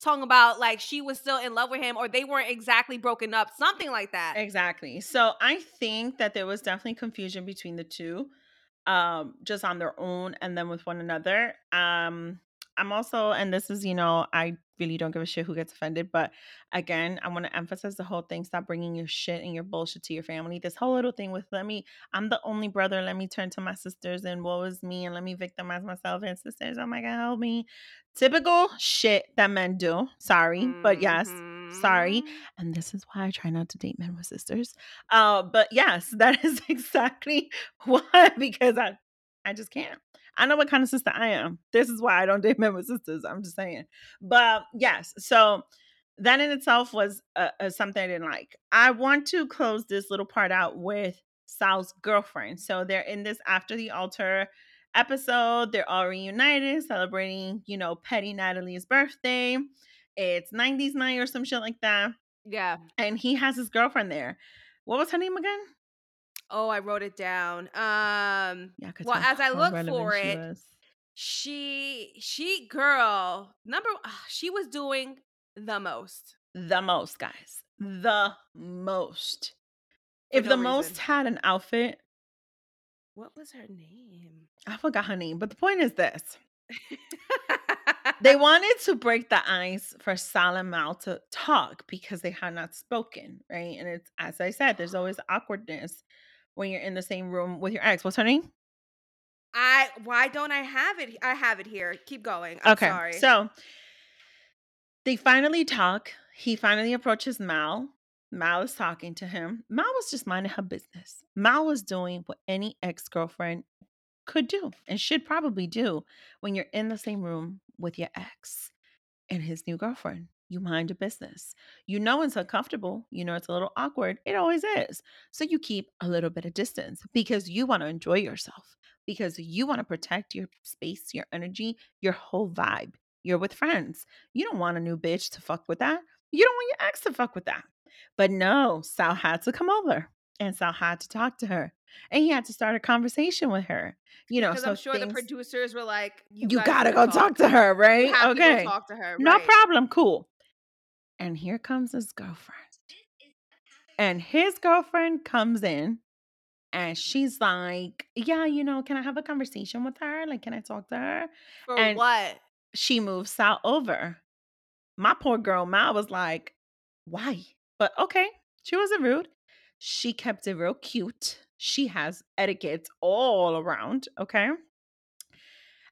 talking about like she was still in love with him or they weren't exactly broken up, something like that. Exactly. So I think that there was definitely confusion between the two um just on their own and then with one another. Um I'm also and this is, you know, I really don't give a shit who gets offended, but again, I want to emphasize the whole thing stop bringing your shit and your bullshit to your family. This whole little thing with let me I'm the only brother, let me turn to my sisters and woe is me and let me victimize myself and sisters, oh my god, help me. Typical shit that men do. Sorry, but yes, sorry Mhm. and this is why I try not to date men with sisters. Uh, but yes, that is exactly why because I I just can't. I know what kind of sister I am. This is why I don't date men with sisters. I'm just saying. But yes, so that in itself was uh, uh, something I didn't like. I want to close this little part out with Sal's girlfriend. So they're in this after the altar episode. They're all reunited, celebrating, you know, Petty Natalie's birthday. It's 90s night or some shit like that Yeah. and he has his girlfriend there. What was her name again? Oh, I wrote it down. Um Yeah, well, as I look for she it, was. she she girl, number ah, she was doing the most. the most, guys, the most. For If no the most had an outfit, What was her name? I forgot her name, but the point is this: they wanted to break the ice for Sal and Mal to talk because they had not spoken, right? And it's as I said, there's always awkwardness when you're in the same room with your ex. What's her name? I why don't I have it? I have it here. Keep going. I'm okay, sorry. so they finally talk. He finally approaches Mal. Mal is talking to him. Mal was just minding her business. Mal was doing what any ex girlfriend could do and should probably do when you're in the same room with your ex and his new girlfriend. You mind your business. You know it's uncomfortable. You know it's a little awkward. It always is. So you keep a little bit of distance because you want to enjoy yourself, because you want to protect your space, your energy, your whole vibe. You're with friends. You don't want a new bitch to fuck with that. You don't want your ex to fuck with that. But no, Sal had to come over and Sal had to talk to her. And he had to start a conversation with her. You know, Because so I'm sure the producers were like, "You, you gotta go talk to her, right? You have okay. to go talk to her. No problem. Cool. And here comes his girlfriend. And his girlfriend comes in and she's like, Yeah, you know, can I have a conversation with her? Like, can I talk to her? For and- what? She moves Sal over. My poor girl, Mal, was like, Why? But okay, she wasn't rude. She kept it real cute. she has etiquette all around. Okay.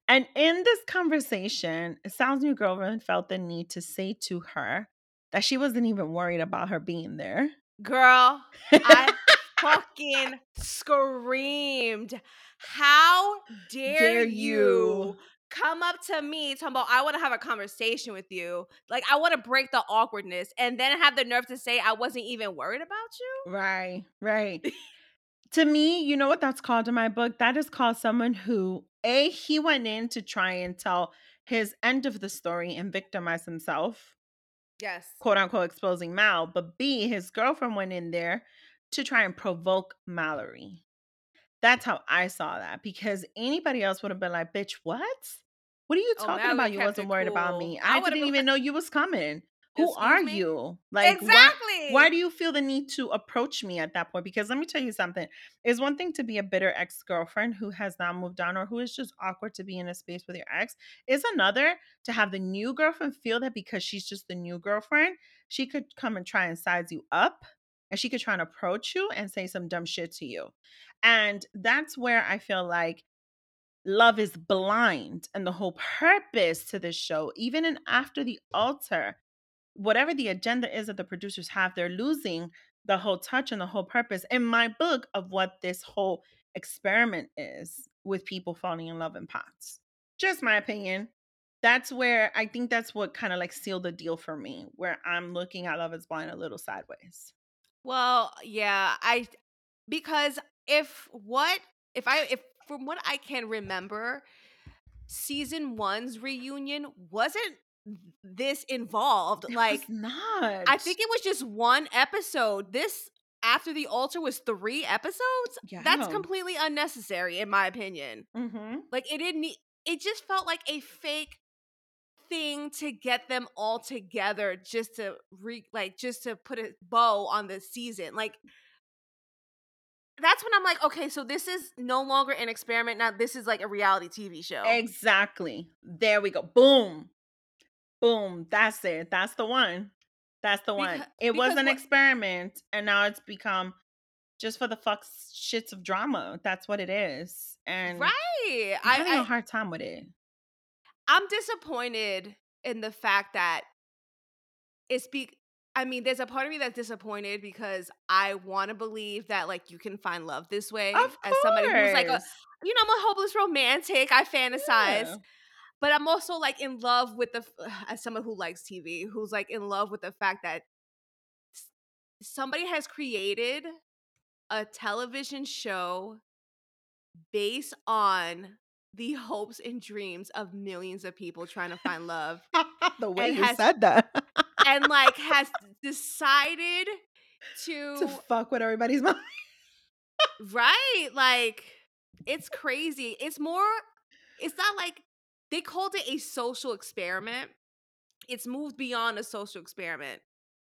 And in this conversation, Sal's new girlfriend felt the need to say to her that she wasn't even worried about her being there. Girl, I fucking screamed. How dare, Dare you, you. Come up to me talking about I want to have a conversation with you? Like I want to break the awkwardness and then have the nerve to say I wasn't even worried about you? Right, right. to me, you know what that's called in my book? That is called someone who, A, he went in to try and tell his end of the story and victimize himself, Yes. quote unquote, exposing Mal. But B, his girlfriend went in there to try and provoke Mallory. That's how I saw that because anybody else would have been like, bitch, what? What are you Oh, talking about? You wasn't worried about me. I I, didn't even like, know you was coming. Who are me?" you? Like, exactly. why do you feel the need to approach me at that point? Because let me tell you something. It's one thing to be a bitter ex girlfriend who has not moved on or who is just awkward to be in a space with your ex. It's another to have the new girlfriend feel that because she's just the new girlfriend, she could come and try and size you up and she could try and approach you and say some dumb shit to you. And that's where I feel like love is blind and the whole purpose to this show, even in after the altar, whatever the agenda is that the producers have, they're losing the whole touch and the whole purpose in my book of what this whole experiment is with people falling in love in pods. Just my opinion. That's where I think that's what kind of like sealed the deal for me, where I'm looking at Love is Blind a little sideways. Well, yeah, I because if what if I if from what I can remember, season one's reunion wasn't this involved. It Like not. I think it was just one episode. This after the altar was three episodes. That's completely unnecessary, in my opinion. Mm-hmm. Like it didn't. need- It just felt like a fake thing to get them all together, just to re like just to put a bow on the season. Like that's when I'm like, okay, so this is no longer an experiment. Now this is like a reality TV show. Exactly. There we go. Boom. Boom. That's it. That's the one. That's the one. Becau- it was an what- experiment and now it's become just for the fuck shits of drama. That's what it is. And right. I'm I, having I a hard time with it. I'm disappointed in the fact that it's be I mean, there's a part of me that's disappointed because I want to believe that like you can find love this way Of as somebody who's like a you know, I'm a hopeless romantic. I fantasize. Yeah. But I'm also like in love with the uh, as someone who likes TV, who's like in love with the fact that somebody has created a television show based on the hopes and dreams of millions of people trying to find love the way and you has- said that. And like has decided to, to fuck with everybody's mind. right like it's crazy it's more it's not like they called it a social experiment it's moved beyond a social experiment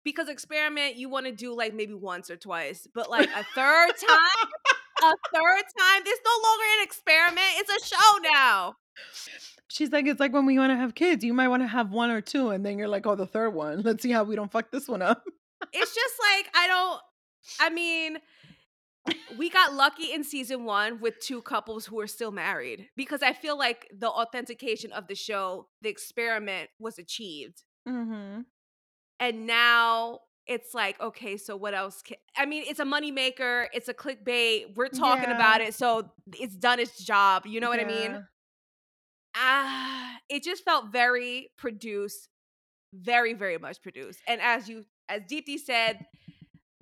because experiment you want to do like maybe once or twice but like a third time a third time this no longer an experiment it's a show now She's like, it's like when we want to have kids, you might want to have one or two, and then you're like, oh, the third one. Let's see how we don't fuck this one up. it's just like I don't. I mean, we got lucky in season one with two couples who are still married because I feel like the authentication of the show, the experiment, was achieved, Mm-hmm. and now it's like, okay, so what else? Can, I mean, it's a moneymaker. It's a clickbait. We're talking about it, so it's done its job. You know what I mean? Ah, it just felt very produced, very, very much produced. And as you, as Deepti said,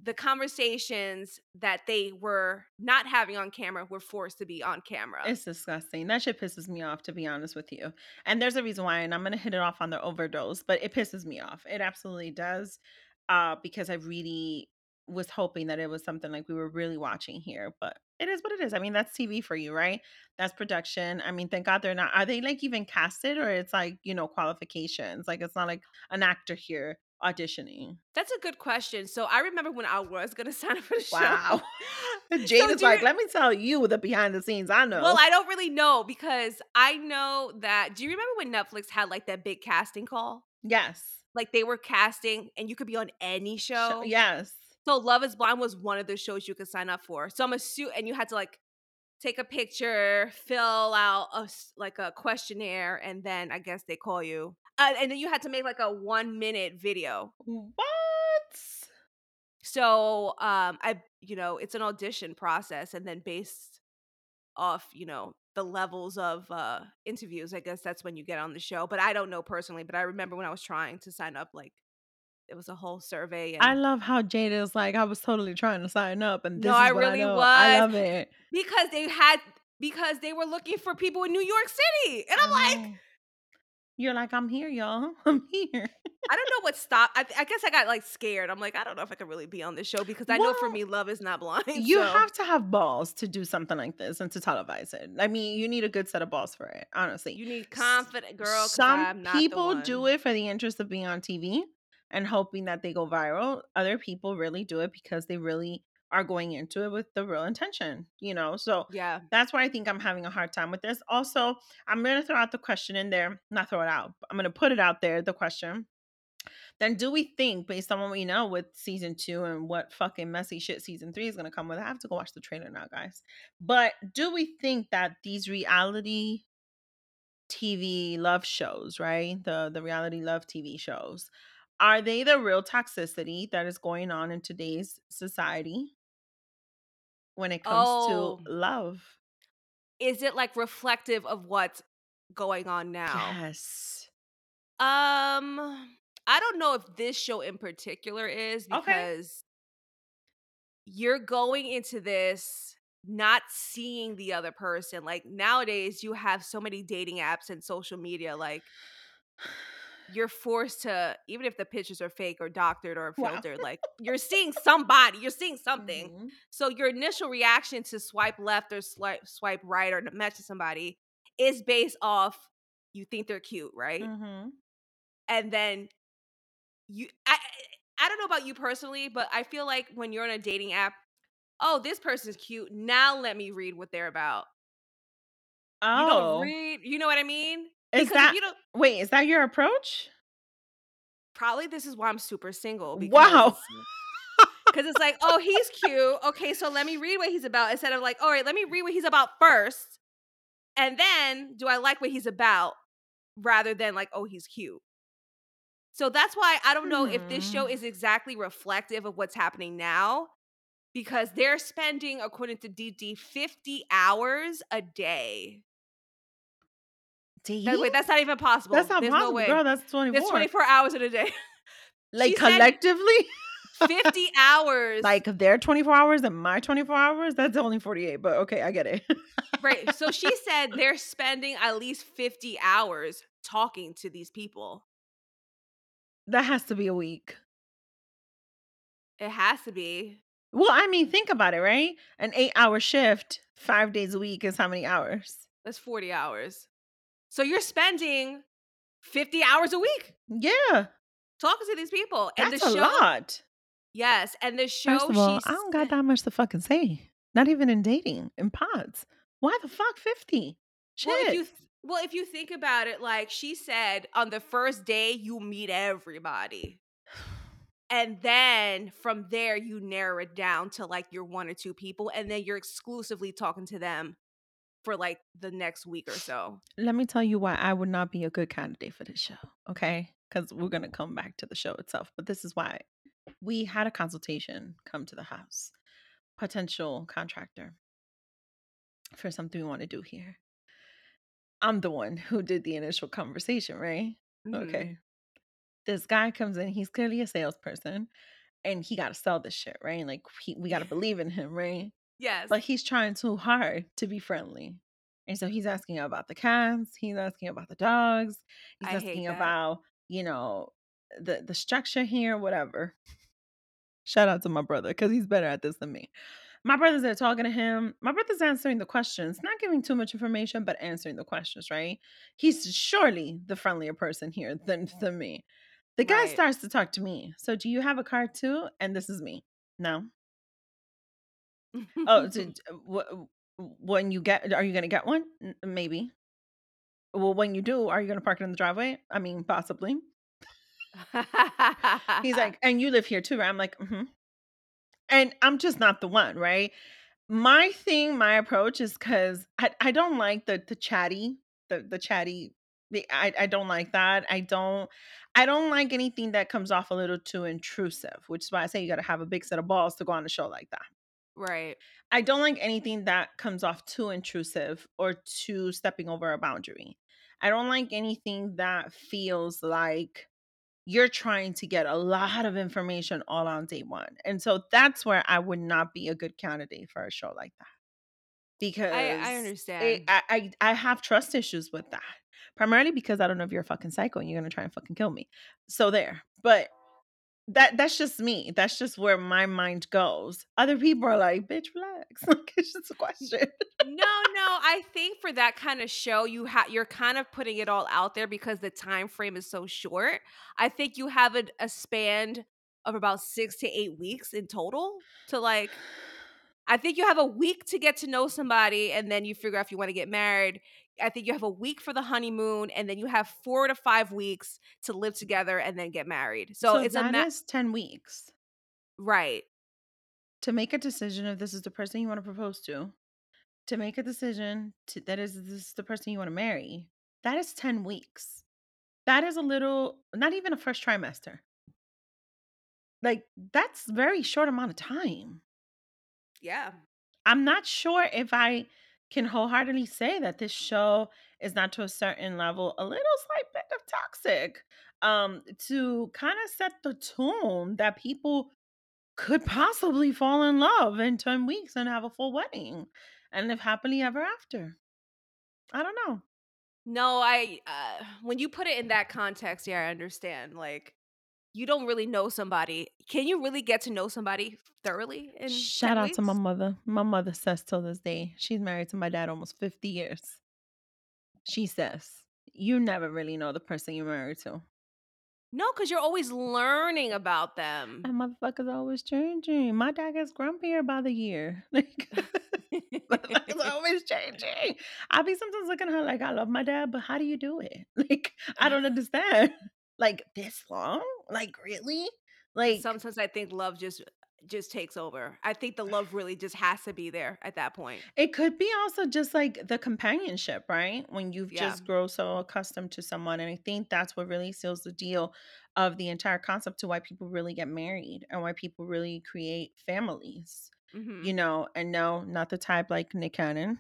the conversations that they were not having on camera were forced to be on camera. It's disgusting. That shit pisses me off, to be honest with you. And there's a reason why, and I'm gonna hit it off on the overdose, but it pisses me off. It absolutely does. Uh, because I really was hoping that it was something like we were really watching here, but it is what it is. I mean, that's TV for you, right? That's production. I mean, thank God they're not. Are they like even casted, or it's like you know qualifications? Like it's not like an actor here auditioning. That's a good question. So I remember when I was gonna sign up for the Wow. show. Jade So is like, you- let me tell you the behind the scenes. I know. Well, I don't really know because I know that. Do you remember when Netflix had like that big casting call? yes. Like they were casting, and you could be on any show. Sh- Yes. So Love is Blind was one of the shows you could sign up for. So I'm a suit and you had to like take a picture, fill out a like a questionnaire, and then I guess they call you. Uh, and then you had to make like a one minute video. What? So um, I, you know, it's an audition process, and then based off, you know, the levels of uh interviews, I guess that's when you get on the show. But I don't know personally. But I remember when I was trying to sign up, like it was a whole survey, and I love how Jada is like, I was totally trying to sign up, and this No, is I really I know. I was. love it. because they had because they were looking for people in New York City, and I'm like. Oh. You're like, I'm here, y'all. I'm here. I don't know what stopped. I, I guess I got like scared. I'm like, I don't know if I could really be on this show because I know for me, love is not blind. You so- have to have balls to do something like this and to televise it. I mean, you need a good set of balls for it, honestly. you need confident girl. Some I'm not people do it for the interest of being on TV and hoping that they go viral. Other people really do it because they really are going into it with the real intention, you know? So Yeah. that's why I think I'm having a hard time with this. Also, I'm going to throw out the question in there, not throw it out, but I'm going to put it out there the question. Then do we think, based on what we know with season two and what fucking messy shit season three is going to come with, I have to go watch the trailer now, guys. But do we think that these reality TV love shows, right? The the reality love TV shows, are they the real toxicity that is going on in today's society when it comes Oh. to love? Is it like reflective of what's going on now? Yes. Um, I don't know if this show in particular is Okay. because you're going into this not seeing the other person. Like nowadays, you have so many dating apps and social media. Like you're forced to, even if the pictures are fake or doctored or Wow. filtered, like you're seeing somebody, you're seeing something. Mhm. So your initial reaction to swipe left or swipe swipe right or to match to somebody is based off you think they're cute, right? Mhm. and then you I I don't know about you personally, but I feel like when you're on a dating app, oh, this person's cute. Now let me read what they're about. You Oh, don't read, you know what I mean? Is Because that you don't wait? Is that your approach? probably this is why I'm super single because Wow. because it's like, oh, he's cute. Okay, so let me read what he's about instead of like, all right, let me read what he's about first. And then do I like what he's about rather than like, oh, he's cute. So that's why I don't know if this show Hmm. is exactly reflective of what's happening now because they're spending, according to DD, 50 hours a day. Dating? That- wait, that's not even possible. That's not There's possible, no way. girl. That's twenty There's four. 24 hours in a day. Like She collectively, 50 hours. like their twenty four hours and my twenty four hours. That's only forty eight. But okay, I get it. right. So she said they're spending at least 50 hours talking to these people. that has to be a week. It has to be. Well, I mean, think about it, right? An eight hour shift, five days a week is how many hours? That's 40 hours. So you're spending 50 hours a week Yeah, talking to these people. And that's the a show, lot. Yes. And the show First of all, I don't got that much to fucking say. Not even in dating, in pods. Why the fuck fifty? Shit. Well, if you th- well, if you think about it, like she said, on the first day you meet everybody. And then from there you narrow it down to like your one or two people, and then you're exclusively talking to them for like the next week or so. Let me tell you why I would not be a good candidate for this show. Okay, because we're gonna come back to the show itself, but this is why we had a consultation come to the house, potential contractor for something we want to do here. I'm the one who did the initial conversation, right? Mhm. Okay. This guy comes in, he's clearly a salesperson and he got to sell this shit, right? Like, he, we got to believe in him, right? Yes. But he's trying too hard to be friendly. And so he's asking about the cats, he's asking about the dogs, he's I asking about, you know, the the structure here, whatever. Shout out to my brother because he's better at this than me. My brother's there talking to him. My brother's answering the questions, not giving too much information, but answering the questions, right? He's surely the friendlier person here than, than me. The guy Right. starts to talk to me. So, do you have a car too? And this is me. No. Oh, so, when you get, are you going to get one? N- Maybe. Well, when you do, are you going to park it in the driveway? I mean, possibly. He's like, and you live here too, right? I'm like, mm-hmm. and I'm just not the one, right? My thing, my approach is because I, I don't like the the chatty, the the chatty. The, I I don't like that. I don't I don't like anything that comes off a little too intrusive, which is why I say you got to have a big set of balls to go on a show like that. Right. I don't like anything that comes off too intrusive or too stepping over a boundary. I don't like anything that feels like you're trying to get a lot of information all on day one. And so that's where I would not be a good candidate for a show like that. Because I I it, understand. I, I I have trust issues with that. Primarily because I don't know if you're a fucking psycho and you're gonna try and fucking kill me. So there. But that that's just me. That's just where my mind goes. Other people are like, bitch, relax. Like it's just a question. No, no, I think for that kind of show, you have you're kind of putting it all out there because the time frame is so short. I think you have a, a span of about six to eight weeks in total to like. I think you have a week to get to know somebody, and then you figure out if you want to get married. I think you have a week for the honeymoon, and then you have four to five weeks to live together and then get married. So, So it's a that ma- is 10 weeks right. to make a decision if this is the person you want to propose to, to make a decision to, that is this is the person you want to marry. That is 10 weeks. That is a little, not even a first trimester. Like that's very short amount of time. Yeah. I'm not sure if I can wholeheartedly say that this show is not to a certain level a little slight bit of toxic um to kind of set the tone that people could possibly fall in love in 10 weeks and have a full wedding and live happily ever after. I don't know. No, I uh when you put it in that context, yeah, I understand. Like you don't really know somebody. Can you really get to know somebody thoroughly in Shout 10 out to my mother. My mother says till this day, she's married to my dad almost 50 years. She says, you never really know the person you're married to. No, cuz you're always learning about them. And motherfuckers always changing. My dad gets grumpier by the year. Like motherfuckers always changing. I be sometimes looking at her like I love my dad, but how do you do it? Like I don't understand. Like this long? Like really? Like Sometimes I think love just just takes over. I think the love really just has to be there at that point. it could be also just like the companionship, right? When you've Yeah. just grown so accustomed to someone. And I think that's what really seals the deal of the entire concept to why people really get married and why people really create families. Mhm. You know, and no, not the type like Nick Cannon.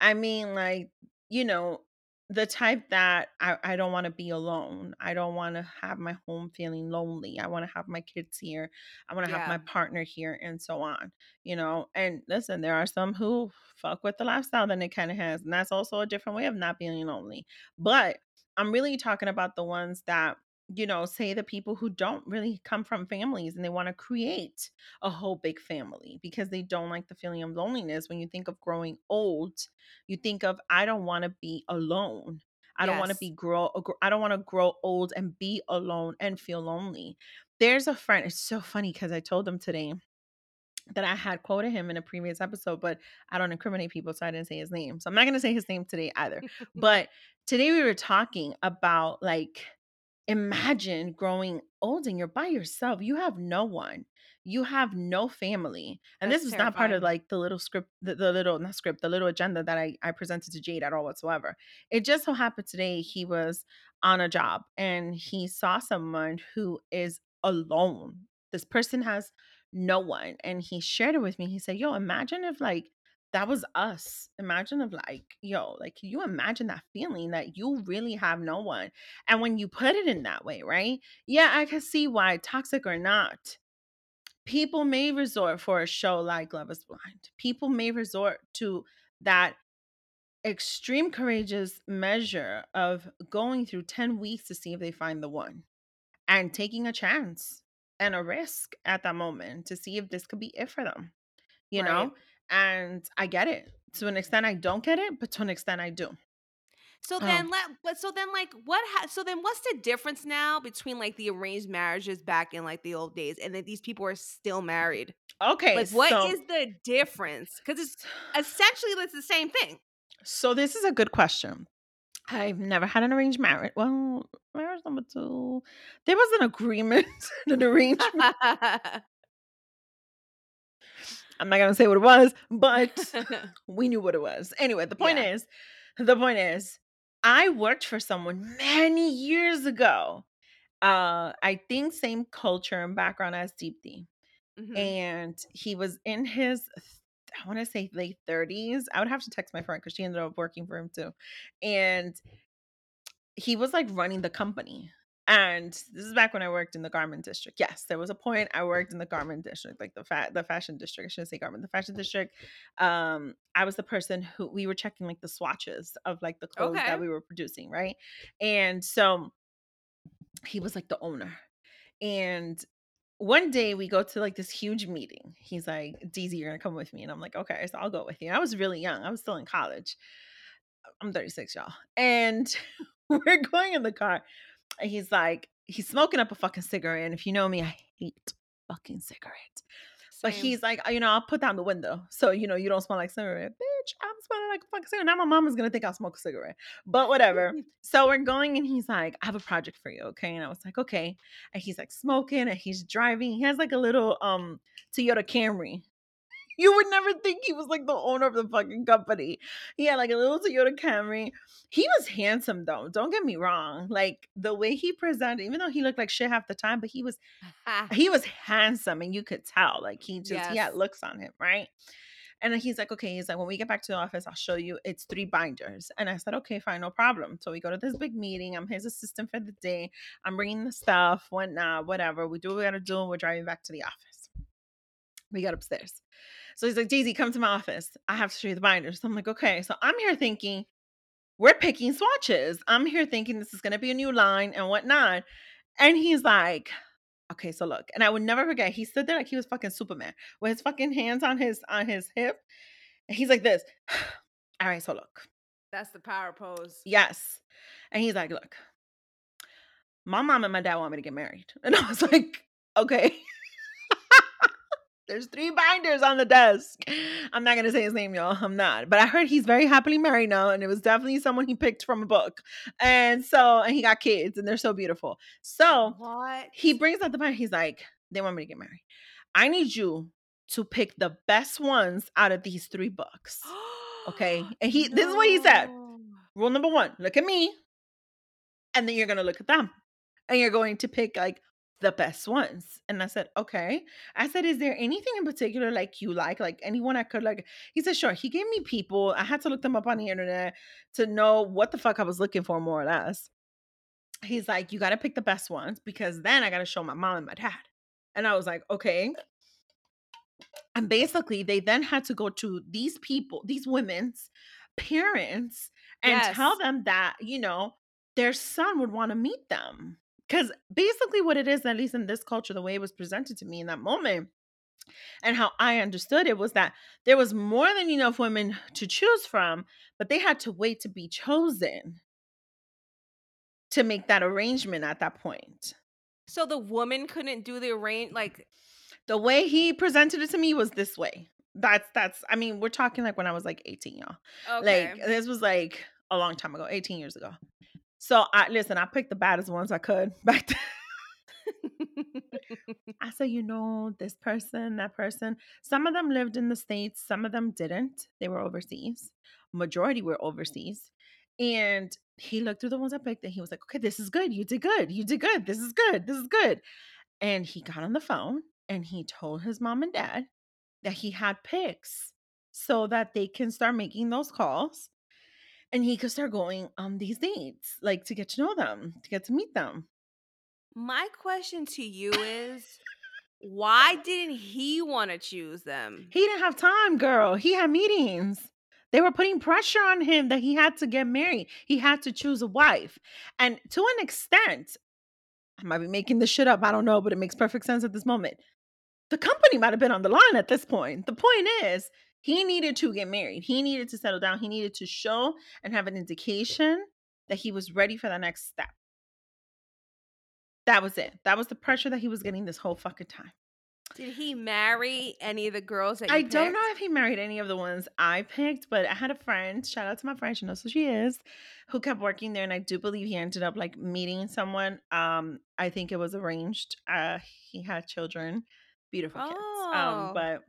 I mean, like, you know, the type that I, I don't want to be alone. I don't want to have my home feeling lonely. I want to have my kids here. I want to have my partner here and so on, you know. And listen, there are some who fuck with the lifestyle that it kind of has. And that's also a different way of not being lonely. But I'm really talking about the ones that, you know, say the people who don't really come from families and they want to create a whole big family because they don't like the feeling of loneliness. When you think of growing old, you think of I don't want to be alone. I don't want to be grow I don't want to grow old and be alone and feel lonely. There's a friend, it's so funny because I told him today that I had quoted him in a previous episode, but I don't incriminate people, so I didn't say his name. So I'm not gonna say his name today either. But today we were talking about like imagine growing old and you're by yourself. You have no one. You have no family. And That's this was not part of like the little script, the, the little not script, the little agenda that I, I presented to Jade at all whatsoever. It just so happened today he was on a job and he saw someone who is alone. This person has no one. And he shared it with me. He said, Yo, imagine if like that was us. Imagine of like, yo, like can you imagine that feeling that you really have no one? And when you put it in that way, right? Yeah, I can see why, toxic or not, people may resort for a show like Love is Blind. People may resort to that extreme courageous measure of going through 10 weeks to see if they find the one and taking a chance and a risk at that moment to see if this could be it for them, you Right. know? And I get it. To an extent, I don't get it, but to an extent, I do. So Um, then let but so then like what ha- so then what's the difference now between like the arranged marriages back in like the old days and that these people are still married? okay, Like what so is the difference? Cuz it's essentially it's the same thing. So this is a good question. I've never had an arranged marriage. Well, marriage number two, there was an agreement, an arrangement. I'm not gonna say what it was, but we knew what it was. Anyway, the point Yeah. is, the point is, I worked for someone many years ago. Uh, I think same culture and background as Deepti, Mhm. and he was in his, I want to say late 30s. I would have to text my friend because she ended up working for him too, and he was like running the company. And this is back when I worked in the garment district. Yes, there was a point I worked in the garment district, like the fa- the fashion district. I shouldn't say garment, the fashion district. Um, I was the person who we were checking like the swatches of like the clothes Okay. that we were producing, right? And so he was like the owner. And one day we go to like this huge meeting. He's like, DZ, you're gonna come with me. And I'm like, okay, so I'll go with you. I was really young. I was still in college. I'm 36, y'all. And we're going in the car. He's like, he's smoking up a fucking cigarette. And if you know me, I hate fucking cigarettes. But he's like, "Oh, you know, I'll put down the window so you know you don't smell like cigarette. Bitch, I'm smelling like a fucking cigarette. Now my mama's gonna think I'll smoke a cigarette. But whatever. so we're going and he's like, I have a project for you, okay? And I was like, okay. And he's like smoking and he's driving. He has like a little um Toyota Camry. You would never think he was like the owner of the fucking company. He had like a little Toyota Camry. He was handsome though. Don't get me wrong. Like the way he presented, even though he looked like shit half the time, but he was he was handsome and you could tell like he just he had looks on him right and then he's like okay he's like when we get back to the office i'll show you it's three binders and i said okay fine no problem so we go to this big meeting i'm his assistant for the day i'm bringing the stuff whatnot whatever we do what we gotta do and we're driving back to the office we got upstairs so he's like daisy come to my office i have to show you the binders i'm like okay so i'm here thinking we're picking swatches i'm here thinking this is going to be a new line and whatnot and he's like Okay, so look, and I would never forget. He stood there like he was fucking Superman with his fucking hands on his on his hip, and he's like this. All right, so look, That's the power pose. yes, and he's like, look, my mom and my dad want me to get married, and I was like, okay. There's three binders on the desk. I'm not gonna say his name, y'all. I'm not, but I heard he's very happily married now, and it was definitely someone he picked from a book. And so, and he got kids, and they're so beautiful. So What? he brings out the binder. He's like, they want me to get married. I need you to pick the best ones out of these three books. Okay. And he this is what he said. Rule number one, look at me. And then you're gonna look at them. And you're going to pick like the best ones. And I said, okay. I said, is there anything in particular like you like? Like anyone I could like? He said, sure. He gave me people. I had to look them up on the internet to know what the fuck I was looking for, more or less. He's like, you gotta pick the best ones because then I gotta show my mom and my dad. And I was like, okay. And basically, they then had to go to these people, these women's parents, and tell them that, you know, their son would want to meet them. Because basically, what it is, at least in this culture, the way it was presented to me in that moment, and how I understood it was that there was more than enough women to choose from, but they had to wait to be chosen to make that arrangement at that point. So the woman couldn't do the arrange like The way he presented it to me was this way. That's that's I mean, we're talking like when I was like 18, y'all. okay. Like this was like a long time ago, 18 years ago. So I listen, I picked the baddest ones I could back then. I said, you know, this person, that person. Some of them lived in the States, some of them didn't. They were overseas. Majority were overseas. And he looked through the ones I picked and he was like, okay, this is good. You did good. You did good. This is good. This is good. And he got on the phone and he told his mom and dad that he had picks so that they can start making those calls and he could start going on these dates, like to get to know them, to get to meet them. My question to you is why didn't he want to choose them? He didn't have time, girl. He had meetings. They were putting pressure on him that he had to get married. He had to choose a wife. And to an extent, I might be making this shit up. I don't know, but it makes perfect sense at this moment. The company might have been on the line at this point. The point is, he needed to get married. He needed to settle down. He needed to show and have an indication that he was ready for the next step. That was it. That was the pressure that he was getting this whole fucking time. Did he marry any of the girls that you I don't know if he married any of the ones I picked, but I had a friend, shout out to my friend, she knows who she is, who kept working there. And I do believe he ended up like meeting someone. Um, I think it was arranged. Uh, he had children, beautiful kids. Um, Oh. but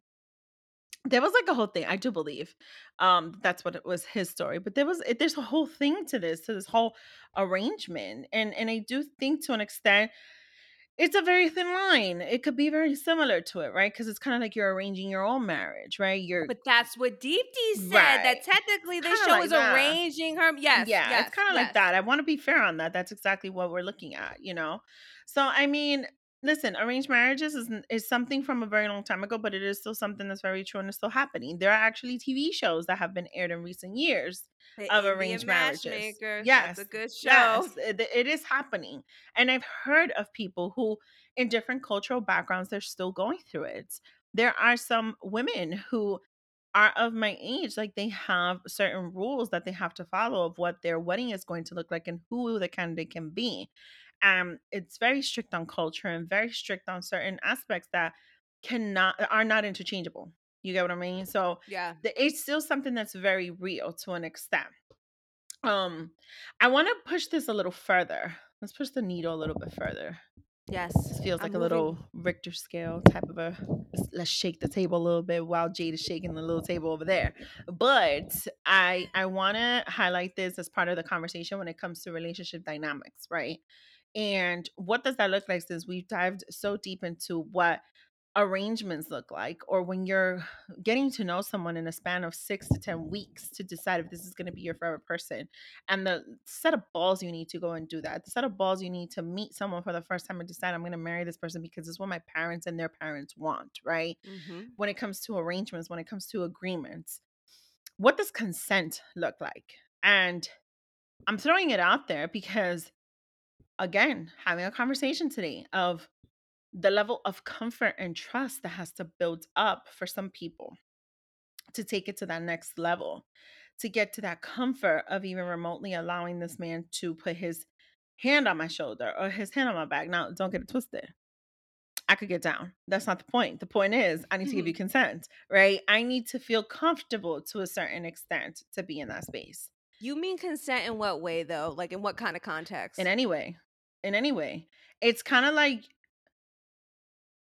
there was like a whole thing i do believe um that's what it was his story but there was it, there's a whole thing to this to this whole arrangement and and i do think to an extent it's a very thin line it could be very similar to it right because it's kind of like you're arranging your own marriage right you're But that's what Deepti said. Right. That technically Kinda show like is that. arranging her. Yes. yeah yes, it's kind of yes. like that i want to be fair on that that's exactly what we're looking at you know so i mean listen arranged marriages is, is something from a very long time ago but it is still something that's very true and it's still happening there are actually tv shows that have been aired in recent years The of arranged marriages. Matchmaker, Yes, That's a good show. Yes, it, it is happening. And I've heard of people who, in different cultural backgrounds, they're still going through it. There are some women who are of my age, like they have certain rules that they have to follow of what their wedding is going to look like and who the candidate can be. Um, it's very strict on culture and very strict on certain aspects that cannot are not interchangeable. You get what I mean? So Yeah. the, it's still something that's very real to an extent. Um, I want to push this a little further. Let's push the needle a little bit further. Yes. This feels I'm like a moving- little Richter scale type of a. let's- Let's shake the table a little bit while Jade is shaking the little table over there. But I I want to highlight this as part of the conversation when it comes to relationship dynamics, right? And what does that look like? Since we've dived so deep into what arrangements look like or when you're getting to know someone in a span of six to ten weeks to decide if this is going to be your forever person and the set of balls you need to go and do that the set of balls you need to meet someone for the first time and decide i'm going to marry this person because it's what my parents and their parents want right Mhm. when it comes to arrangements when it comes to agreements what does consent look like and i'm throwing it out there because again having a conversation today of the level of comfort and trust that has to build up for some people to take it to that next level to get to that comfort of even remotely allowing this man to put his hand on my shoulder or his hand on my back. Now don't get it twisted. I could get down. That's not the point. The point is i need to give you mm-hmm. consent right? I need to feel comfortable to a certain extent to be in that space. You mean consent in what way though? Like in what kind of context? in any way in any way it's kind of like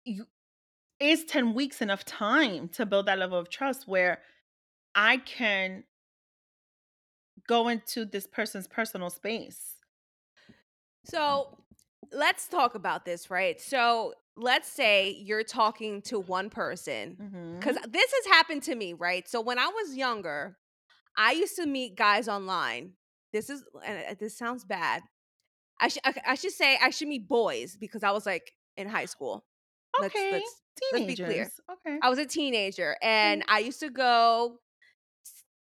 you is 10 weeks enough time to build that level of trust where i can go into this person's personal space So let's talk about this, right? So let's say you're talking to one person because this has happened to me, right? So when I was younger, I used to meet guys online. This is and uh, this sounds bad. I should I should say I should meet boys because I was like in high school. Let's- okay let's- let's be clear. okay I was a teenager and I used to go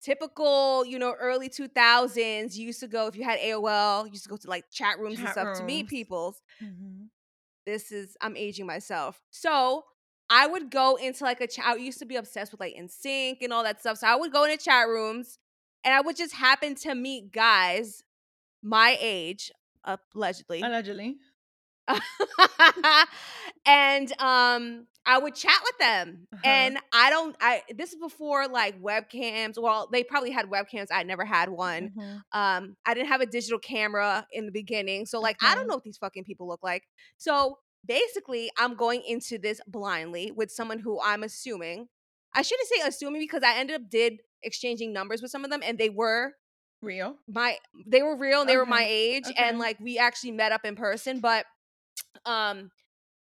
typical, you know, early 2000s. You used to go if you had AOL, you used to go to like chat rooms and Chat stuff to meet rooms. people. Mhm. This is I'm aging myself. So, I would go into like a chat. I used to be obsessed with like NSYNC and all that stuff. So, I would go into chat rooms and I would just happen to meet guys my age, allegedly. allegedly and um I would chat with them. Uh-huh. And I don't I this is before like webcams. Well, they probably had webcams. I never had one. Mhm. Um I didn't have a digital camera in the beginning. So like I don't know what these fucking people look like. So basically, I'm going into this blindly with someone who I'm assuming I shouldn't say assuming because I ended up did exchanging numbers with some of them and they were real my they were real and they were my age okay. and like we actually met up in person but um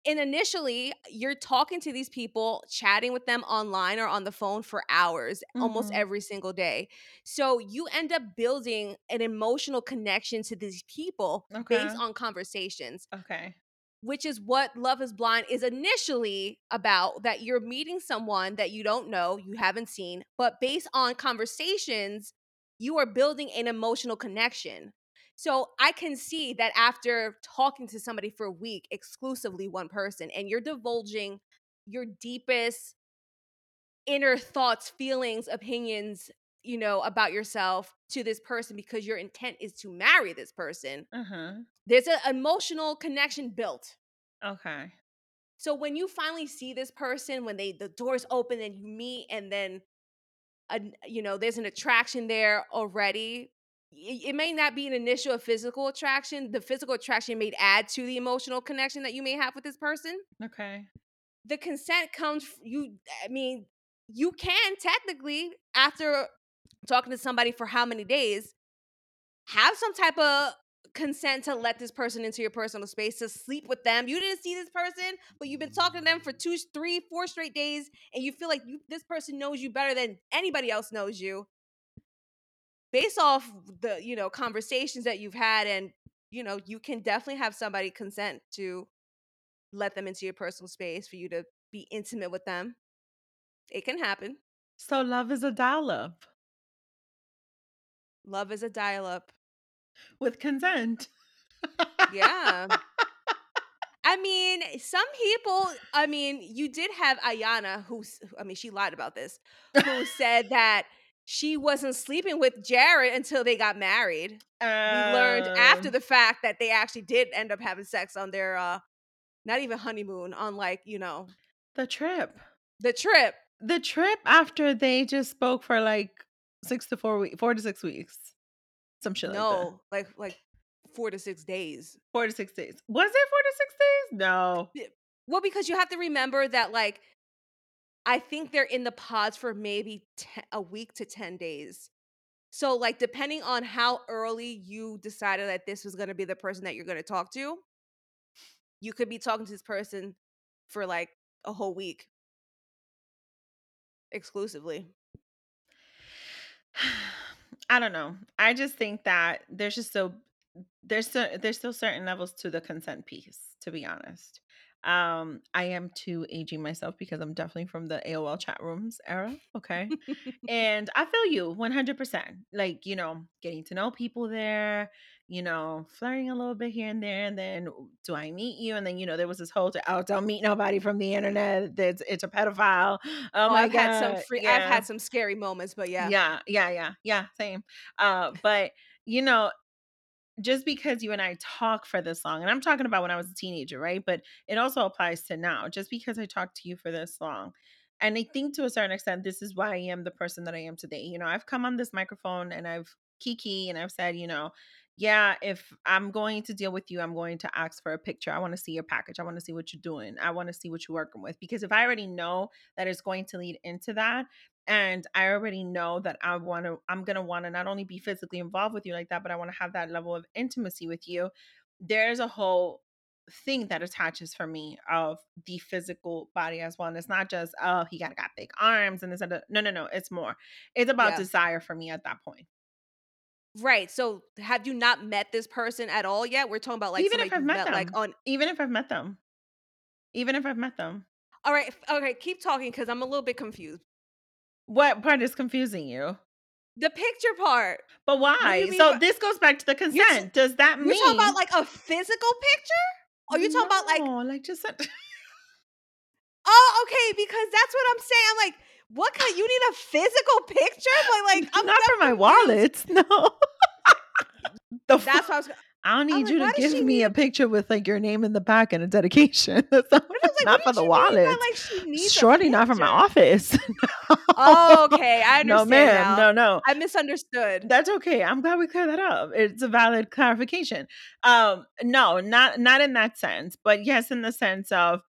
and initially you're talking to these people chatting with them online or on the phone for hours almost Mhm. every single day so you end up building an emotional connection to these people based on conversations okay which is what Love is Blind is initially about that you're meeting someone that you don't know, you haven't seen, but based on conversations, you are building an emotional connection. So I can see that after talking to somebody for a week, exclusively one person, and you're divulging your deepest inner thoughts, feelings, opinions, you know, about yourself to this person because your intent is to marry this person uh-huh there's an emotional connection built. okay So when you finally see this person, when they the doors open and you meet, and then, a, you know, there's an attraction there already. It, it may not be an initial physical attraction. The physical attraction may add to the emotional connection that you may have with this person. okay The consent comes. You, I mean, you can technically, after talking to somebody for how many days, have some type of consent to let this person into your personal space to sleep with them. You didn't see this person, but you've been talking to them for two, three, four straight days, and you feel like you, this person knows you better than anybody else knows you. Based off the you know conversations that you've had, and you know you can definitely have somebody consent to let them into your personal space for you to be intimate with them. It can happen. So love is a dial up Love is a dial up. With consent. Yeah. I mean, some people, I mean, you did have Iyanna, who I mean, she lied about this, who said that she wasn't sleeping with Jarrette until they got married. we learned after Um, the fact that they actually did end up having sex on their, uh, not even honeymoon, on like, you know, the trip. the trip. The trip after they just spoke for like six to four weeks, four to six weeks. Some shit like that. no, like, like four to six days. Four to six days. Was it four to six days? No. Well, because you have to remember that, like, I think they're in the pods for maybe te- a week to 10 days. So, like, depending on how early you decided that this was going to be the person that you're going to talk to, you could be talking to this person for like a whole week exclusively. I don't know. I just think that there's just so there's so, there's still certain levels to the consent piece, to be honest. Um, I am too aging myself because I'm definitely from the AOL chat rooms era. Okay. and I feel you 100%. Like, you know, getting to know people there, you know, flirting a little bit here and there. And then, do I meet you? And then, you know, there was this whole, to oh, don't meet nobody from the internet. That's it's a pedophile. Oh, Oh, my I've God. had some free. I've had some scary moments, but yeah, Yeah, yeah, yeah, yeah, same. Uh, but you know, just because you and I talk for this long, and I'm talking about when I was a teenager, right? But it also applies to now. Just because I talked to you for this long, and I think to a certain extent, this is why I am the person that I am today. You know, I've come on this microphone and I've kiki and I've said, you know, yeah, if I'm going to deal with you, I'm going to ask for a picture. I want to see your package. I want to see what you're doing. I want to see what you're working with. Because if I already know that it's going to lead into that, and I already know that I want to, I'm going to want to not only be physically involved with you like that, but I want to have that level of intimacy with you. There's a whole thing that attaches for me of the physical body as well. And it's not just, oh, he got, got big arms and this and that. No, no, no. It's more. It's about Yeah. desire for me at that point. Right. So, have you not met this person at all yet? We're talking about like Even if somebody I've you've met them. like on. Even if I've met them. Even if I've met them. All right, f- okay, keep talking because I'm a little bit confused. What part is confusing you? The picture part. But do why? mean So by- this goes back to the You're t- consent. Does that mean You're talking about like a physical picture? Or you talking about like, No, like just oh, okay, because that's what I'm saying. I'm like, what kind? You need a physical picture? But like, I'm not for my wallet. No. the That's fuck? what I was. I don't need like, you to give me need- a picture with like your name in the back and a dedication. That's not, What is like, not for the by, wallet. like she needs a not for my office. Oh, okay, I no, understand ma'am. now. No, no. I misunderstood. That's okay. I'm glad we cleared that up. It's a valid clarification. Um, no, not not in that sense, but yes, in the sense of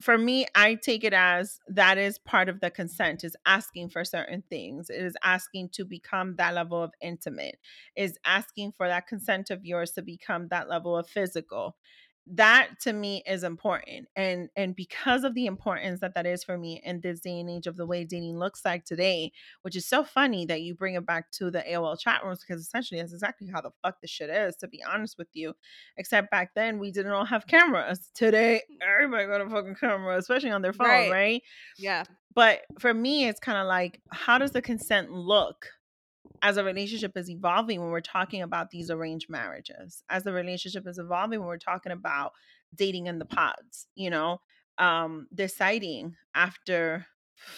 for me, I take it as that is part of the consent is asking for certain things. It is asking to become that level of intimate, is asking for that consent of yours to become that level of physical. That to me is important. And and because of the importance that that is for me in this day and age of the way dating looks like today, which is so funny that you bring it back to the AOL chat rooms because essentially that's exactly how the fuck this shit is, to be honest with you. Except back then we didn't all have cameras. Today, mm. everybody got a fucking camera, especially on their phone, Right. right? Yeah. But for me, it's kind of like, how does the consent look as a relationship is evolving when we're talking about these arranged marriages? As the relationship is evolving when we're talking about dating in the pods, you know, um, deciding after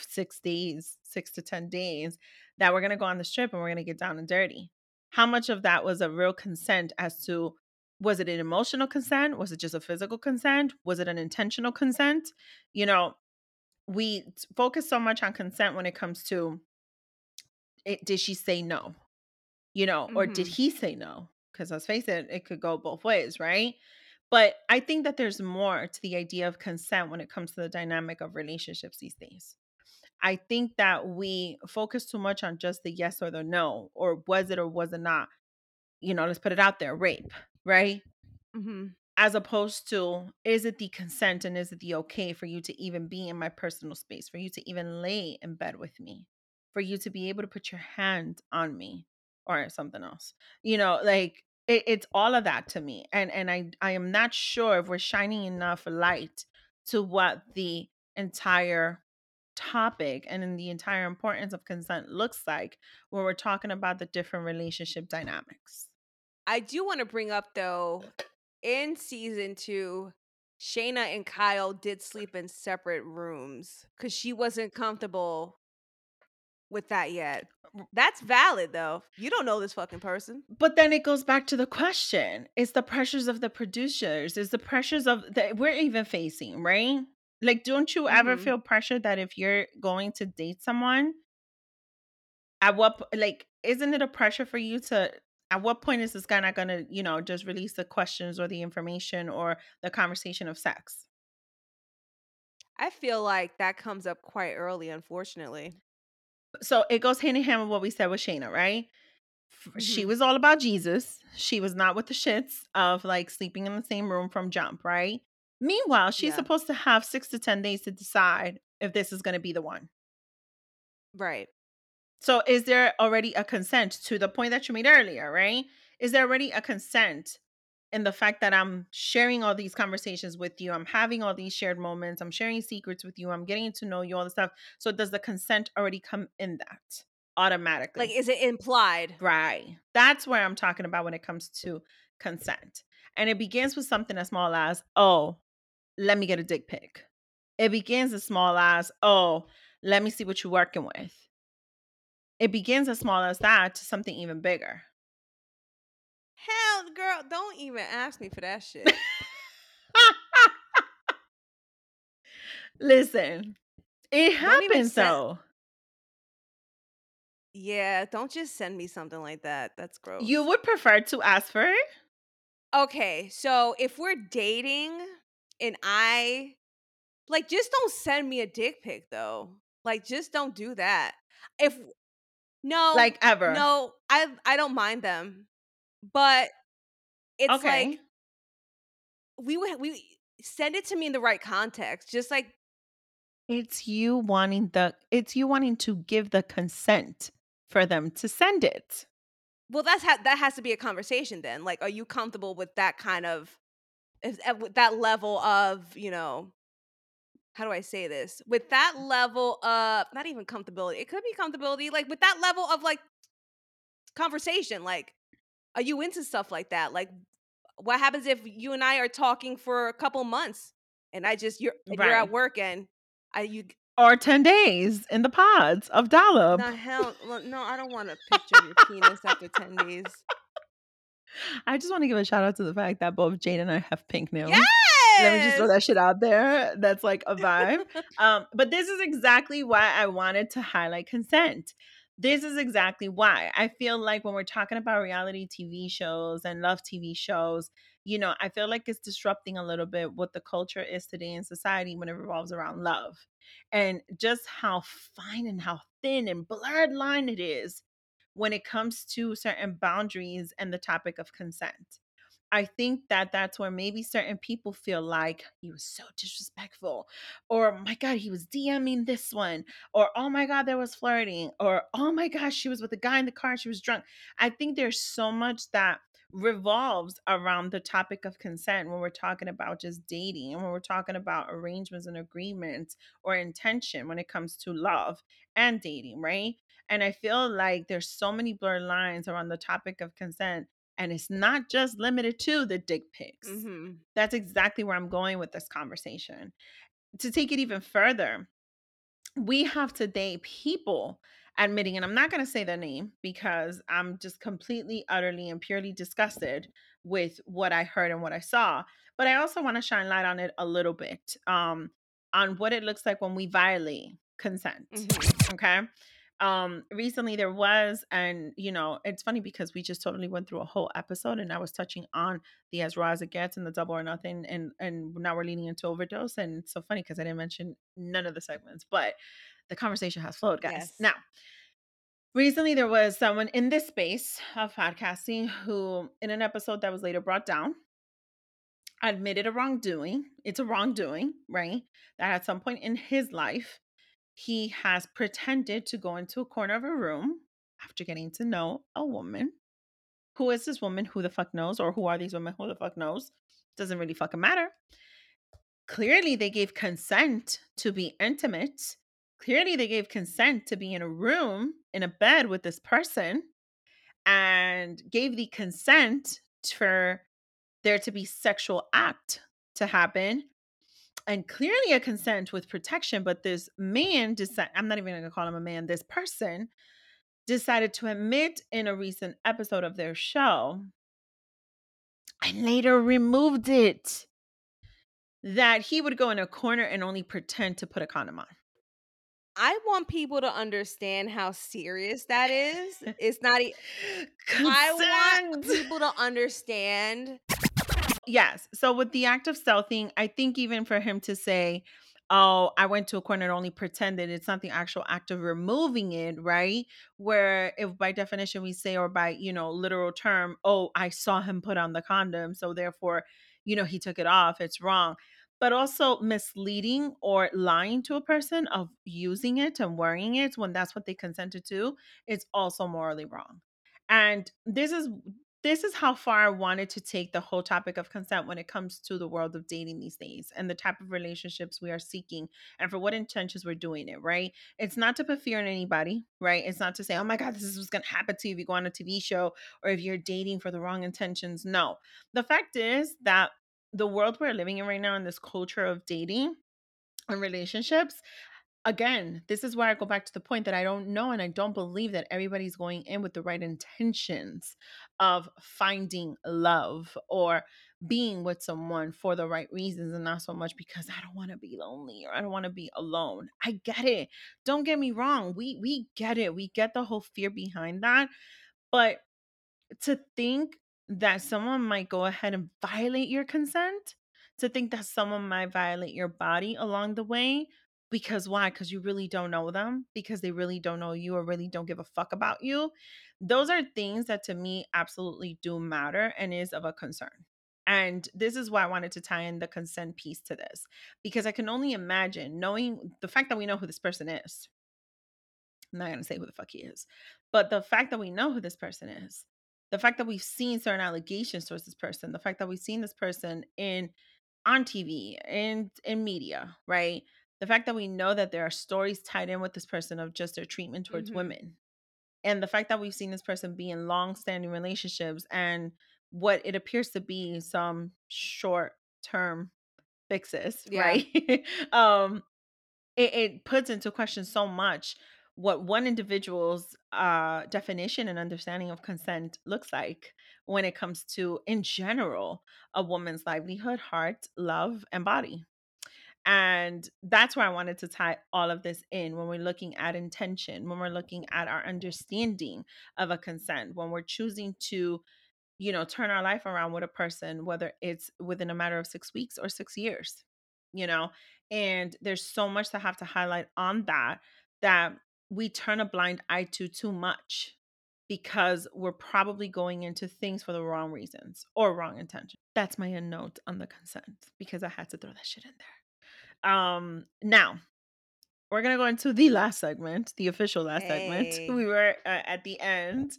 six days, six to 10 days, that we're going to go on this trip and we're going to get down and dirty. How much of that was a real consent as to was it an emotional consent? Was it just a physical consent? Was it an intentional consent? You know, we focus so much on consent when it comes to it, did she say no? You know, or did Mhm. he say no? Because let's face it, it could go both ways, right? But I think that there's more to the idea of consent when it comes to the dynamic of relationships these days. I think that we focus too much on just the yes or the no, or was it or was it not. You know, let's put it out there rape, right? Mm-hmm. As opposed to, is it the consent and is it the okay for you to even be in my personal space, for you to even lay in bed with me, for you to be able to put your hand on me or something else? You know, like it, it's all of that to me. And and I I am not sure if we're shining enough light to what the entire topic and in the entire importance of consent looks like when we're talking about the different relationship dynamics. I do want to bring up though, in season two, Shaina and Kyle did sleep in separate rooms because she wasn't comfortable with that yet. That's valid though. You don't know this fucking person. But then it goes back to the question. It's the pressures of the producers. It's the pressures of that we're even facing, right? Like, don't you ever Mhm. feel pressure that if you're going to date someone, at what like isn't it a pressure for you to at what point is this guy not gonna, you know, just release the questions or the information or the conversation of sex? I feel like that comes up quite early, unfortunately. So it goes hand in hand with what we said with Shaina, right? F- She mm-hmm. was all about Jesus. She was not with the shits of like sleeping in the same room from jump, right? Meanwhile, she's Yeah. supposed to have six to 10 days to decide if this is going to be the one. Right. So, is there already a consent to the point that you made earlier, right? Is there already a consent in the fact that I'm sharing all these conversations with you? I'm having all these shared moments. I'm sharing secrets with you. I'm getting to know you, all the stuff. So, does the consent already come in that automatically? Like, is it implied? Right. That's where I'm talking about when it comes to consent. And it begins with something as small as, oh, let me get a dick pic. It begins as small as, oh, let me see what you're working with. It begins as small as that to something even bigger. Girl, don't even ask me for that shit. Listen, it happens send- though. yeah, don't just send me something like that. That's gross. You would prefer to ask for it? Okay, so if we're dating and I like just don't send me a dick pic though. Like just don't do that. If no Like ever. No, I I don't mind them. But it's okay. like we would we send it to me in the right context. Just like It's you wanting the it's you wanting to give the consent for them to send it. well that's ha- that has to be a conversation then. Like are you comfortable with that kind of is- uh, with that level of, you know, how do I say this? With that level of not even comfortability. It could be comfortability like with that level of like conversation like are you into stuff like that? Like what happens if you and I are talking for a couple months and I just you're and you're at work and I you Or 10 days in the pods of dollop. no hell well, no I don't want to picture your penis after 10 days. I just want to give a shout out to the fact that both Jade and I have pink nails. Yes. Let me just throw that shit out there. That's like a vibe. um, but this is exactly why I wanted to highlight consent. This is exactly why I feel like when we're talking about reality TV shows and love TV shows, you know, I feel like it's disrupting a little bit what the culture is today in society when it revolves around love and just how fine and how thin and blurred line it is when it comes to certain boundaries and the topic of consent. I think that that's where maybe certain people feel like he was so disrespectful, or my God, he was DMing this one, or oh my God, there was flirting, or oh my gosh, she was with a guy in the car, she was drunk. I think there's so much that revolves around the topic of consent when we're talking about just dating and when we're talking about arrangements and agreements or intention when it comes to love and dating, right? And I feel like there's so many blurred lines around the topic of consent and it's not just limited to the dick pics. Mhm. That's exactly where I'm going with this conversation. To take it even further, we have today people admitting, and I'm not going to say their name because I'm just completely, utterly, and purely disgusted with what I heard and what I saw. But I also want to shine light on it a little bit um, on what it looks like when we violate consent. Mhm. Okay um recently there was and you know it's funny because we just totally went through a whole episode and i was touching on the as raw as it gets and the double or nothing and and now we're leaning into overdose and it's so funny because i didn't mention none of the segments but the conversation has flowed, guys. Yes. Now, recently there was someone in this space of podcasting who, in an episode that was later brought down, admitted a wrongdoing. It's a wrongdoing, right? That at some point in his life, he has pretended to go into a corner of a room after getting to know a woman. Who is this woman? Who the fuck knows? Or who are these women? Who the fuck knows? Doesn't really fucking matter. Clearly, they gave consent to be intimate. Clearly, they gave consent to be in a room, in a bed with this person, and gave the consent for there to be sexual act to happen and clearly a consent with protection but this man decided i'm not even going to call him a man this person decided to admit in a recent episode of their show and later removed it that he would go in a corner and only pretend to put a condom on I want people to understand how serious that is. It's not. E- I want people to understand. Yes. So with the act of stealthing, I think even for him to say, "Oh, I went to a corner and only pretended," it's not the actual act of removing it, right? Where if by definition we say, or by you know literal term, "Oh, I saw him put on the condom," so therefore, you know, he took it off. It's wrong. But also misleading or lying to a person of using it and wearing it when that's what they consented to, it's also morally wrong. And this is this is how far I wanted to take the whole topic of consent when it comes to the world of dating these days and the type of relationships we are seeking and for what intentions we're doing it, right? It's not to put fear in anybody, right? It's not to say, oh my God, this is what's going to happen to you if you go on a TV show or if you're dating for the wrong intentions. No. The fact is that the world we're living in right now in this culture of dating and relationships again, this is where I go back to the point that I don't know and I don't believe that everybody's going in with the right intentions of finding love or being with someone for the right reasons and not so much because I don't want to be lonely or I don't want to be alone. I get it. Don't get me wrong. We we get it. We get the whole fear behind that. But to think that someone might go ahead and violate your consent, to think that someone might violate your body along the way because why? Because you really don't know them, because they really don't know you or really don't give a fuck about you. Those are things that to me absolutely do matter and is of a concern. And this is why I wanted to tie in the consent piece to this because I can only imagine knowing the fact that we know who this person is. I'm not going to say who the fuck he is, but the fact that we know who this person is, the fact that we've seen certain allegations towards this person, the fact that we've seen this person in on TV and in media, right? The fact that we know that there are stories tied in with this person of just their treatment towards Mhm. women. And the fact that we've seen this person be in long standing relationships and what it appears to be some short term fixes, Yeah. right? um it, it puts into question so much what one individual's uh, definition and understanding of consent looks like when it comes to, in general, a woman's livelihood, heart, love, and body. And that's where I wanted to tie all of this in when we're looking at intention, when we're looking at our understanding of a consent, when we're choosing to you know, turn our life around with a person, whether it's within a matter of six weeks or six years, you know? And there's so much to have to highlight on that, that we turn a blind eye to too much because we're probably going into things for the wrong reasons or wrong intention. That's my end note on the consent because I had to throw that shit in there. Um, now, we're gonna go into the last segment, the official last segment. We were uh, at the end,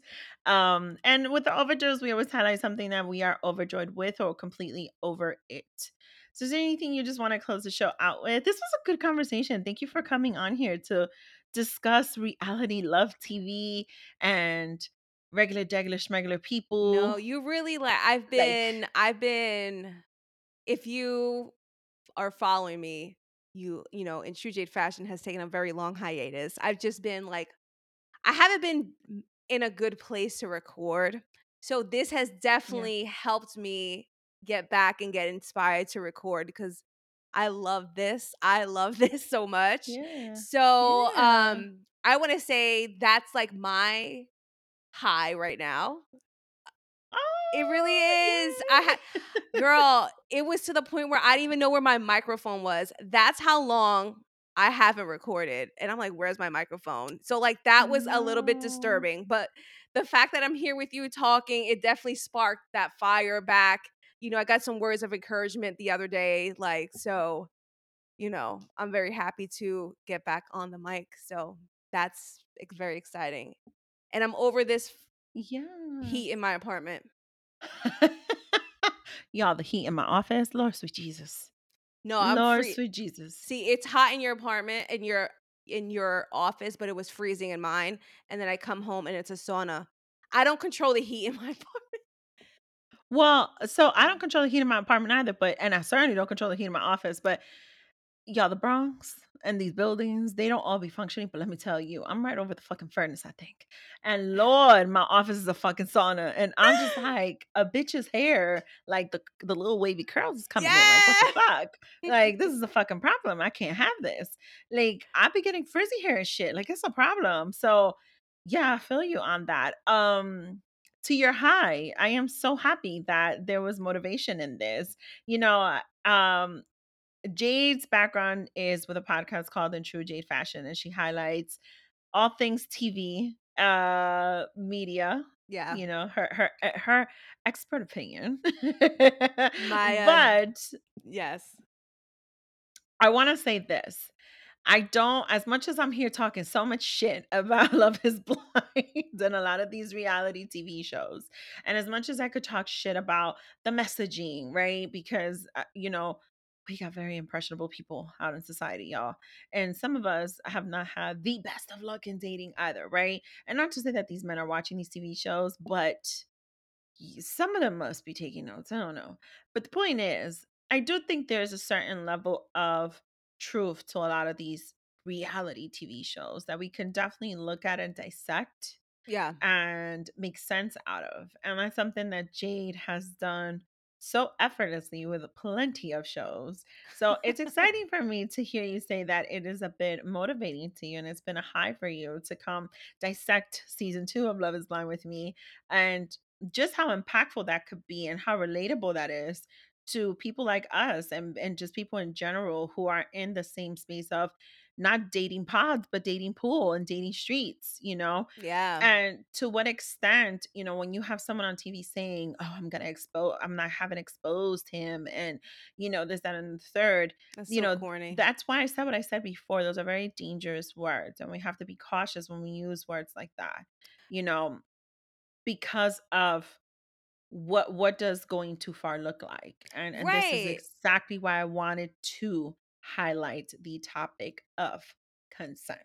um, and with the overdose, we always highlight something that we are overjoyed with or completely over it. So, is there anything you just want to close the show out with? This was a good conversation. Thank you for coming on here to discuss reality love TV and regular, degular, schmegular people. No, you really like. I've been. I've been. If you are following me, you you know, in True Jade Fashion has taken a very long hiatus. I've just been like, I haven't been in a good place to record, so this has definitely helped me get back and get inspired to record because I love this. I love this so much. yeah. So, Yeah. um, I want to say that's like my high right now. It really is. I girl, it was to the point where I didn't even know where my microphone was. That's how long I haven't recorded. And I'm like, where's my microphone? So like that was a little bit disturbing. But the fact that I'm here with you talking, it definitely sparked that fire back. You know, I got some words of encouragement the other day. Like, so, you know, I'm very happy to get back on the mic. So that's very exciting. And I'm over this Yeah. heat in my apartment. Y'all, the heat in my office. Lord sweet Jesus. No, I'm Lord free- sweet Jesus. See, it's hot in your apartment in your in your office, but it was freezing in mine. And then I come home and it's a sauna. I don't control the heat in my apartment. Well, so I don't control the heat in my apartment either, but and I certainly don't control the heat in my office, but y'all, the Bronx and these buildings, they don't all be functioning. But let me tell you, I'm right over the fucking furnace, I think. And Lord, my office is a fucking sauna. And I'm just like a bitch's hair, like the the little wavy curls is coming in. Like, what the fuck? Like, this is a fucking problem. I can't have this. Like, I be getting frizzy hair and shit. Like, it's a problem. So yeah, I feel you on that. Um to your high, I am so happy that there was motivation in this. You know, um Jade's background is with a podcast called In True Jade Fashion, and she highlights all things TV, uh, media. Yeah. You know her her uh, her expert opinion. My, um, but Yes. I want to say this. I don't, as much as I'm here talking so much shit about Love is Blind and a lot of these reality TV shows, and as much as I could talk shit about the messaging, right? Because, uh, you know, we got very impressionable people out in society, y'all. And some of us have not had the best of luck in dating either, right? And not to say that these men are watching these TV shows, but some of them must be taking notes. I don't know. But the point is, I do think there's a certain level of truth to a lot of these reality TV shows that we can definitely look at and dissect Yeah. and make sense out of. And that's something that Jade has done so effortlessly with plenty of shows. So it's exciting for me to hear you say that it is a bit motivating to you and it's been a high for you to come dissect season two of Love is Blind with me and just how impactful that could be and how relatable that is to people like us and, and just people in general who are in the same space of not dating pods but dating pool and dating streets you know Yeah. and to what extent, you know, when you have someone on TV saying, "Oh, I'm gonna expose, I'm not having exposed him," and you know this, that, and the third, That's you so know, corny. that's why I said what I said before. Those are very dangerous words, and we have to be cautious when we use words like that. You know, because of what what does going too far look like, and and this is exactly why I wanted to highlight the topic of consent.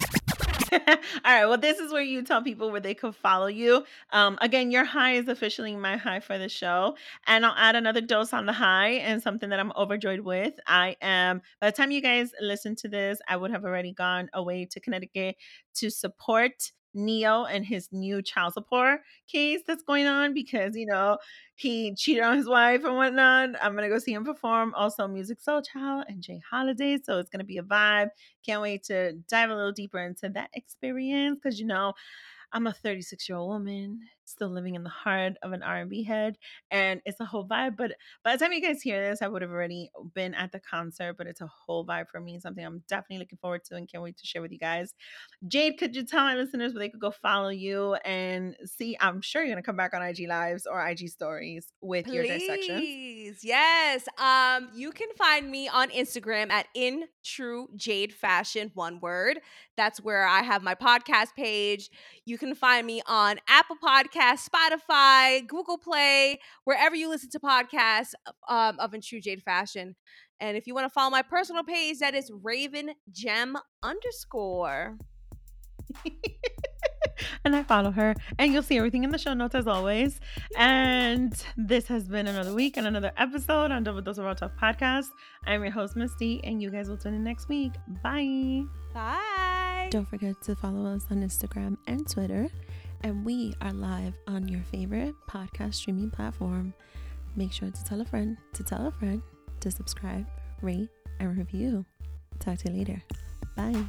All right. Well, this is where you tell people where they could follow you. Um, again, your high is officially my high for the show. And I'll add another dose on the high and something that I'm overjoyed with. I am, by the time you guys listen to this, I would have already gone away to Connecticut to support Ne-Yo and his new child support case that's going on because, you know, he cheated on his wife and whatnot. I'm to go see him perform. Also, Musiq Soulchild and J. Holiday. So it's to be a vibe. Can't wait to dive a little deeper into that experience because you know I'm a 36 year old woman still living in the heart of an R&B head, and it's a whole vibe. But by the time you guys hear this, I would have already been at the concert. But it's a whole vibe for me, something I'm definitely looking forward to and can't wait to share with you guys. Jade, could you tell my listeners where they could go follow you and see? I'm sure you're gonna come back on IG lives or IG stories with your dissections. Please, yes. Um, you can find me on Instagram at in true jade fashion, one word. That's where I have my podcast page. You can find me on Apple Podcasts, Spotify, Google Play, wherever you listen to podcasts um, of in true jade fashion. And if you want to follow my personal page, that is Raven Gem underscore. and I follow her. And you'll see everything in the show notes as always. And this has been another week and another episode on Double Dose of Raw Talk podcast. I'm your host, Misty, and you guys will tune in next week. Bye. Bye. Don't forget to follow us on Instagram and Twitter. And we are live on your favorite podcast streaming platform. Make sure to tell a friend to tell a friend to subscribe, rate, and review. Talk to you later. Bye.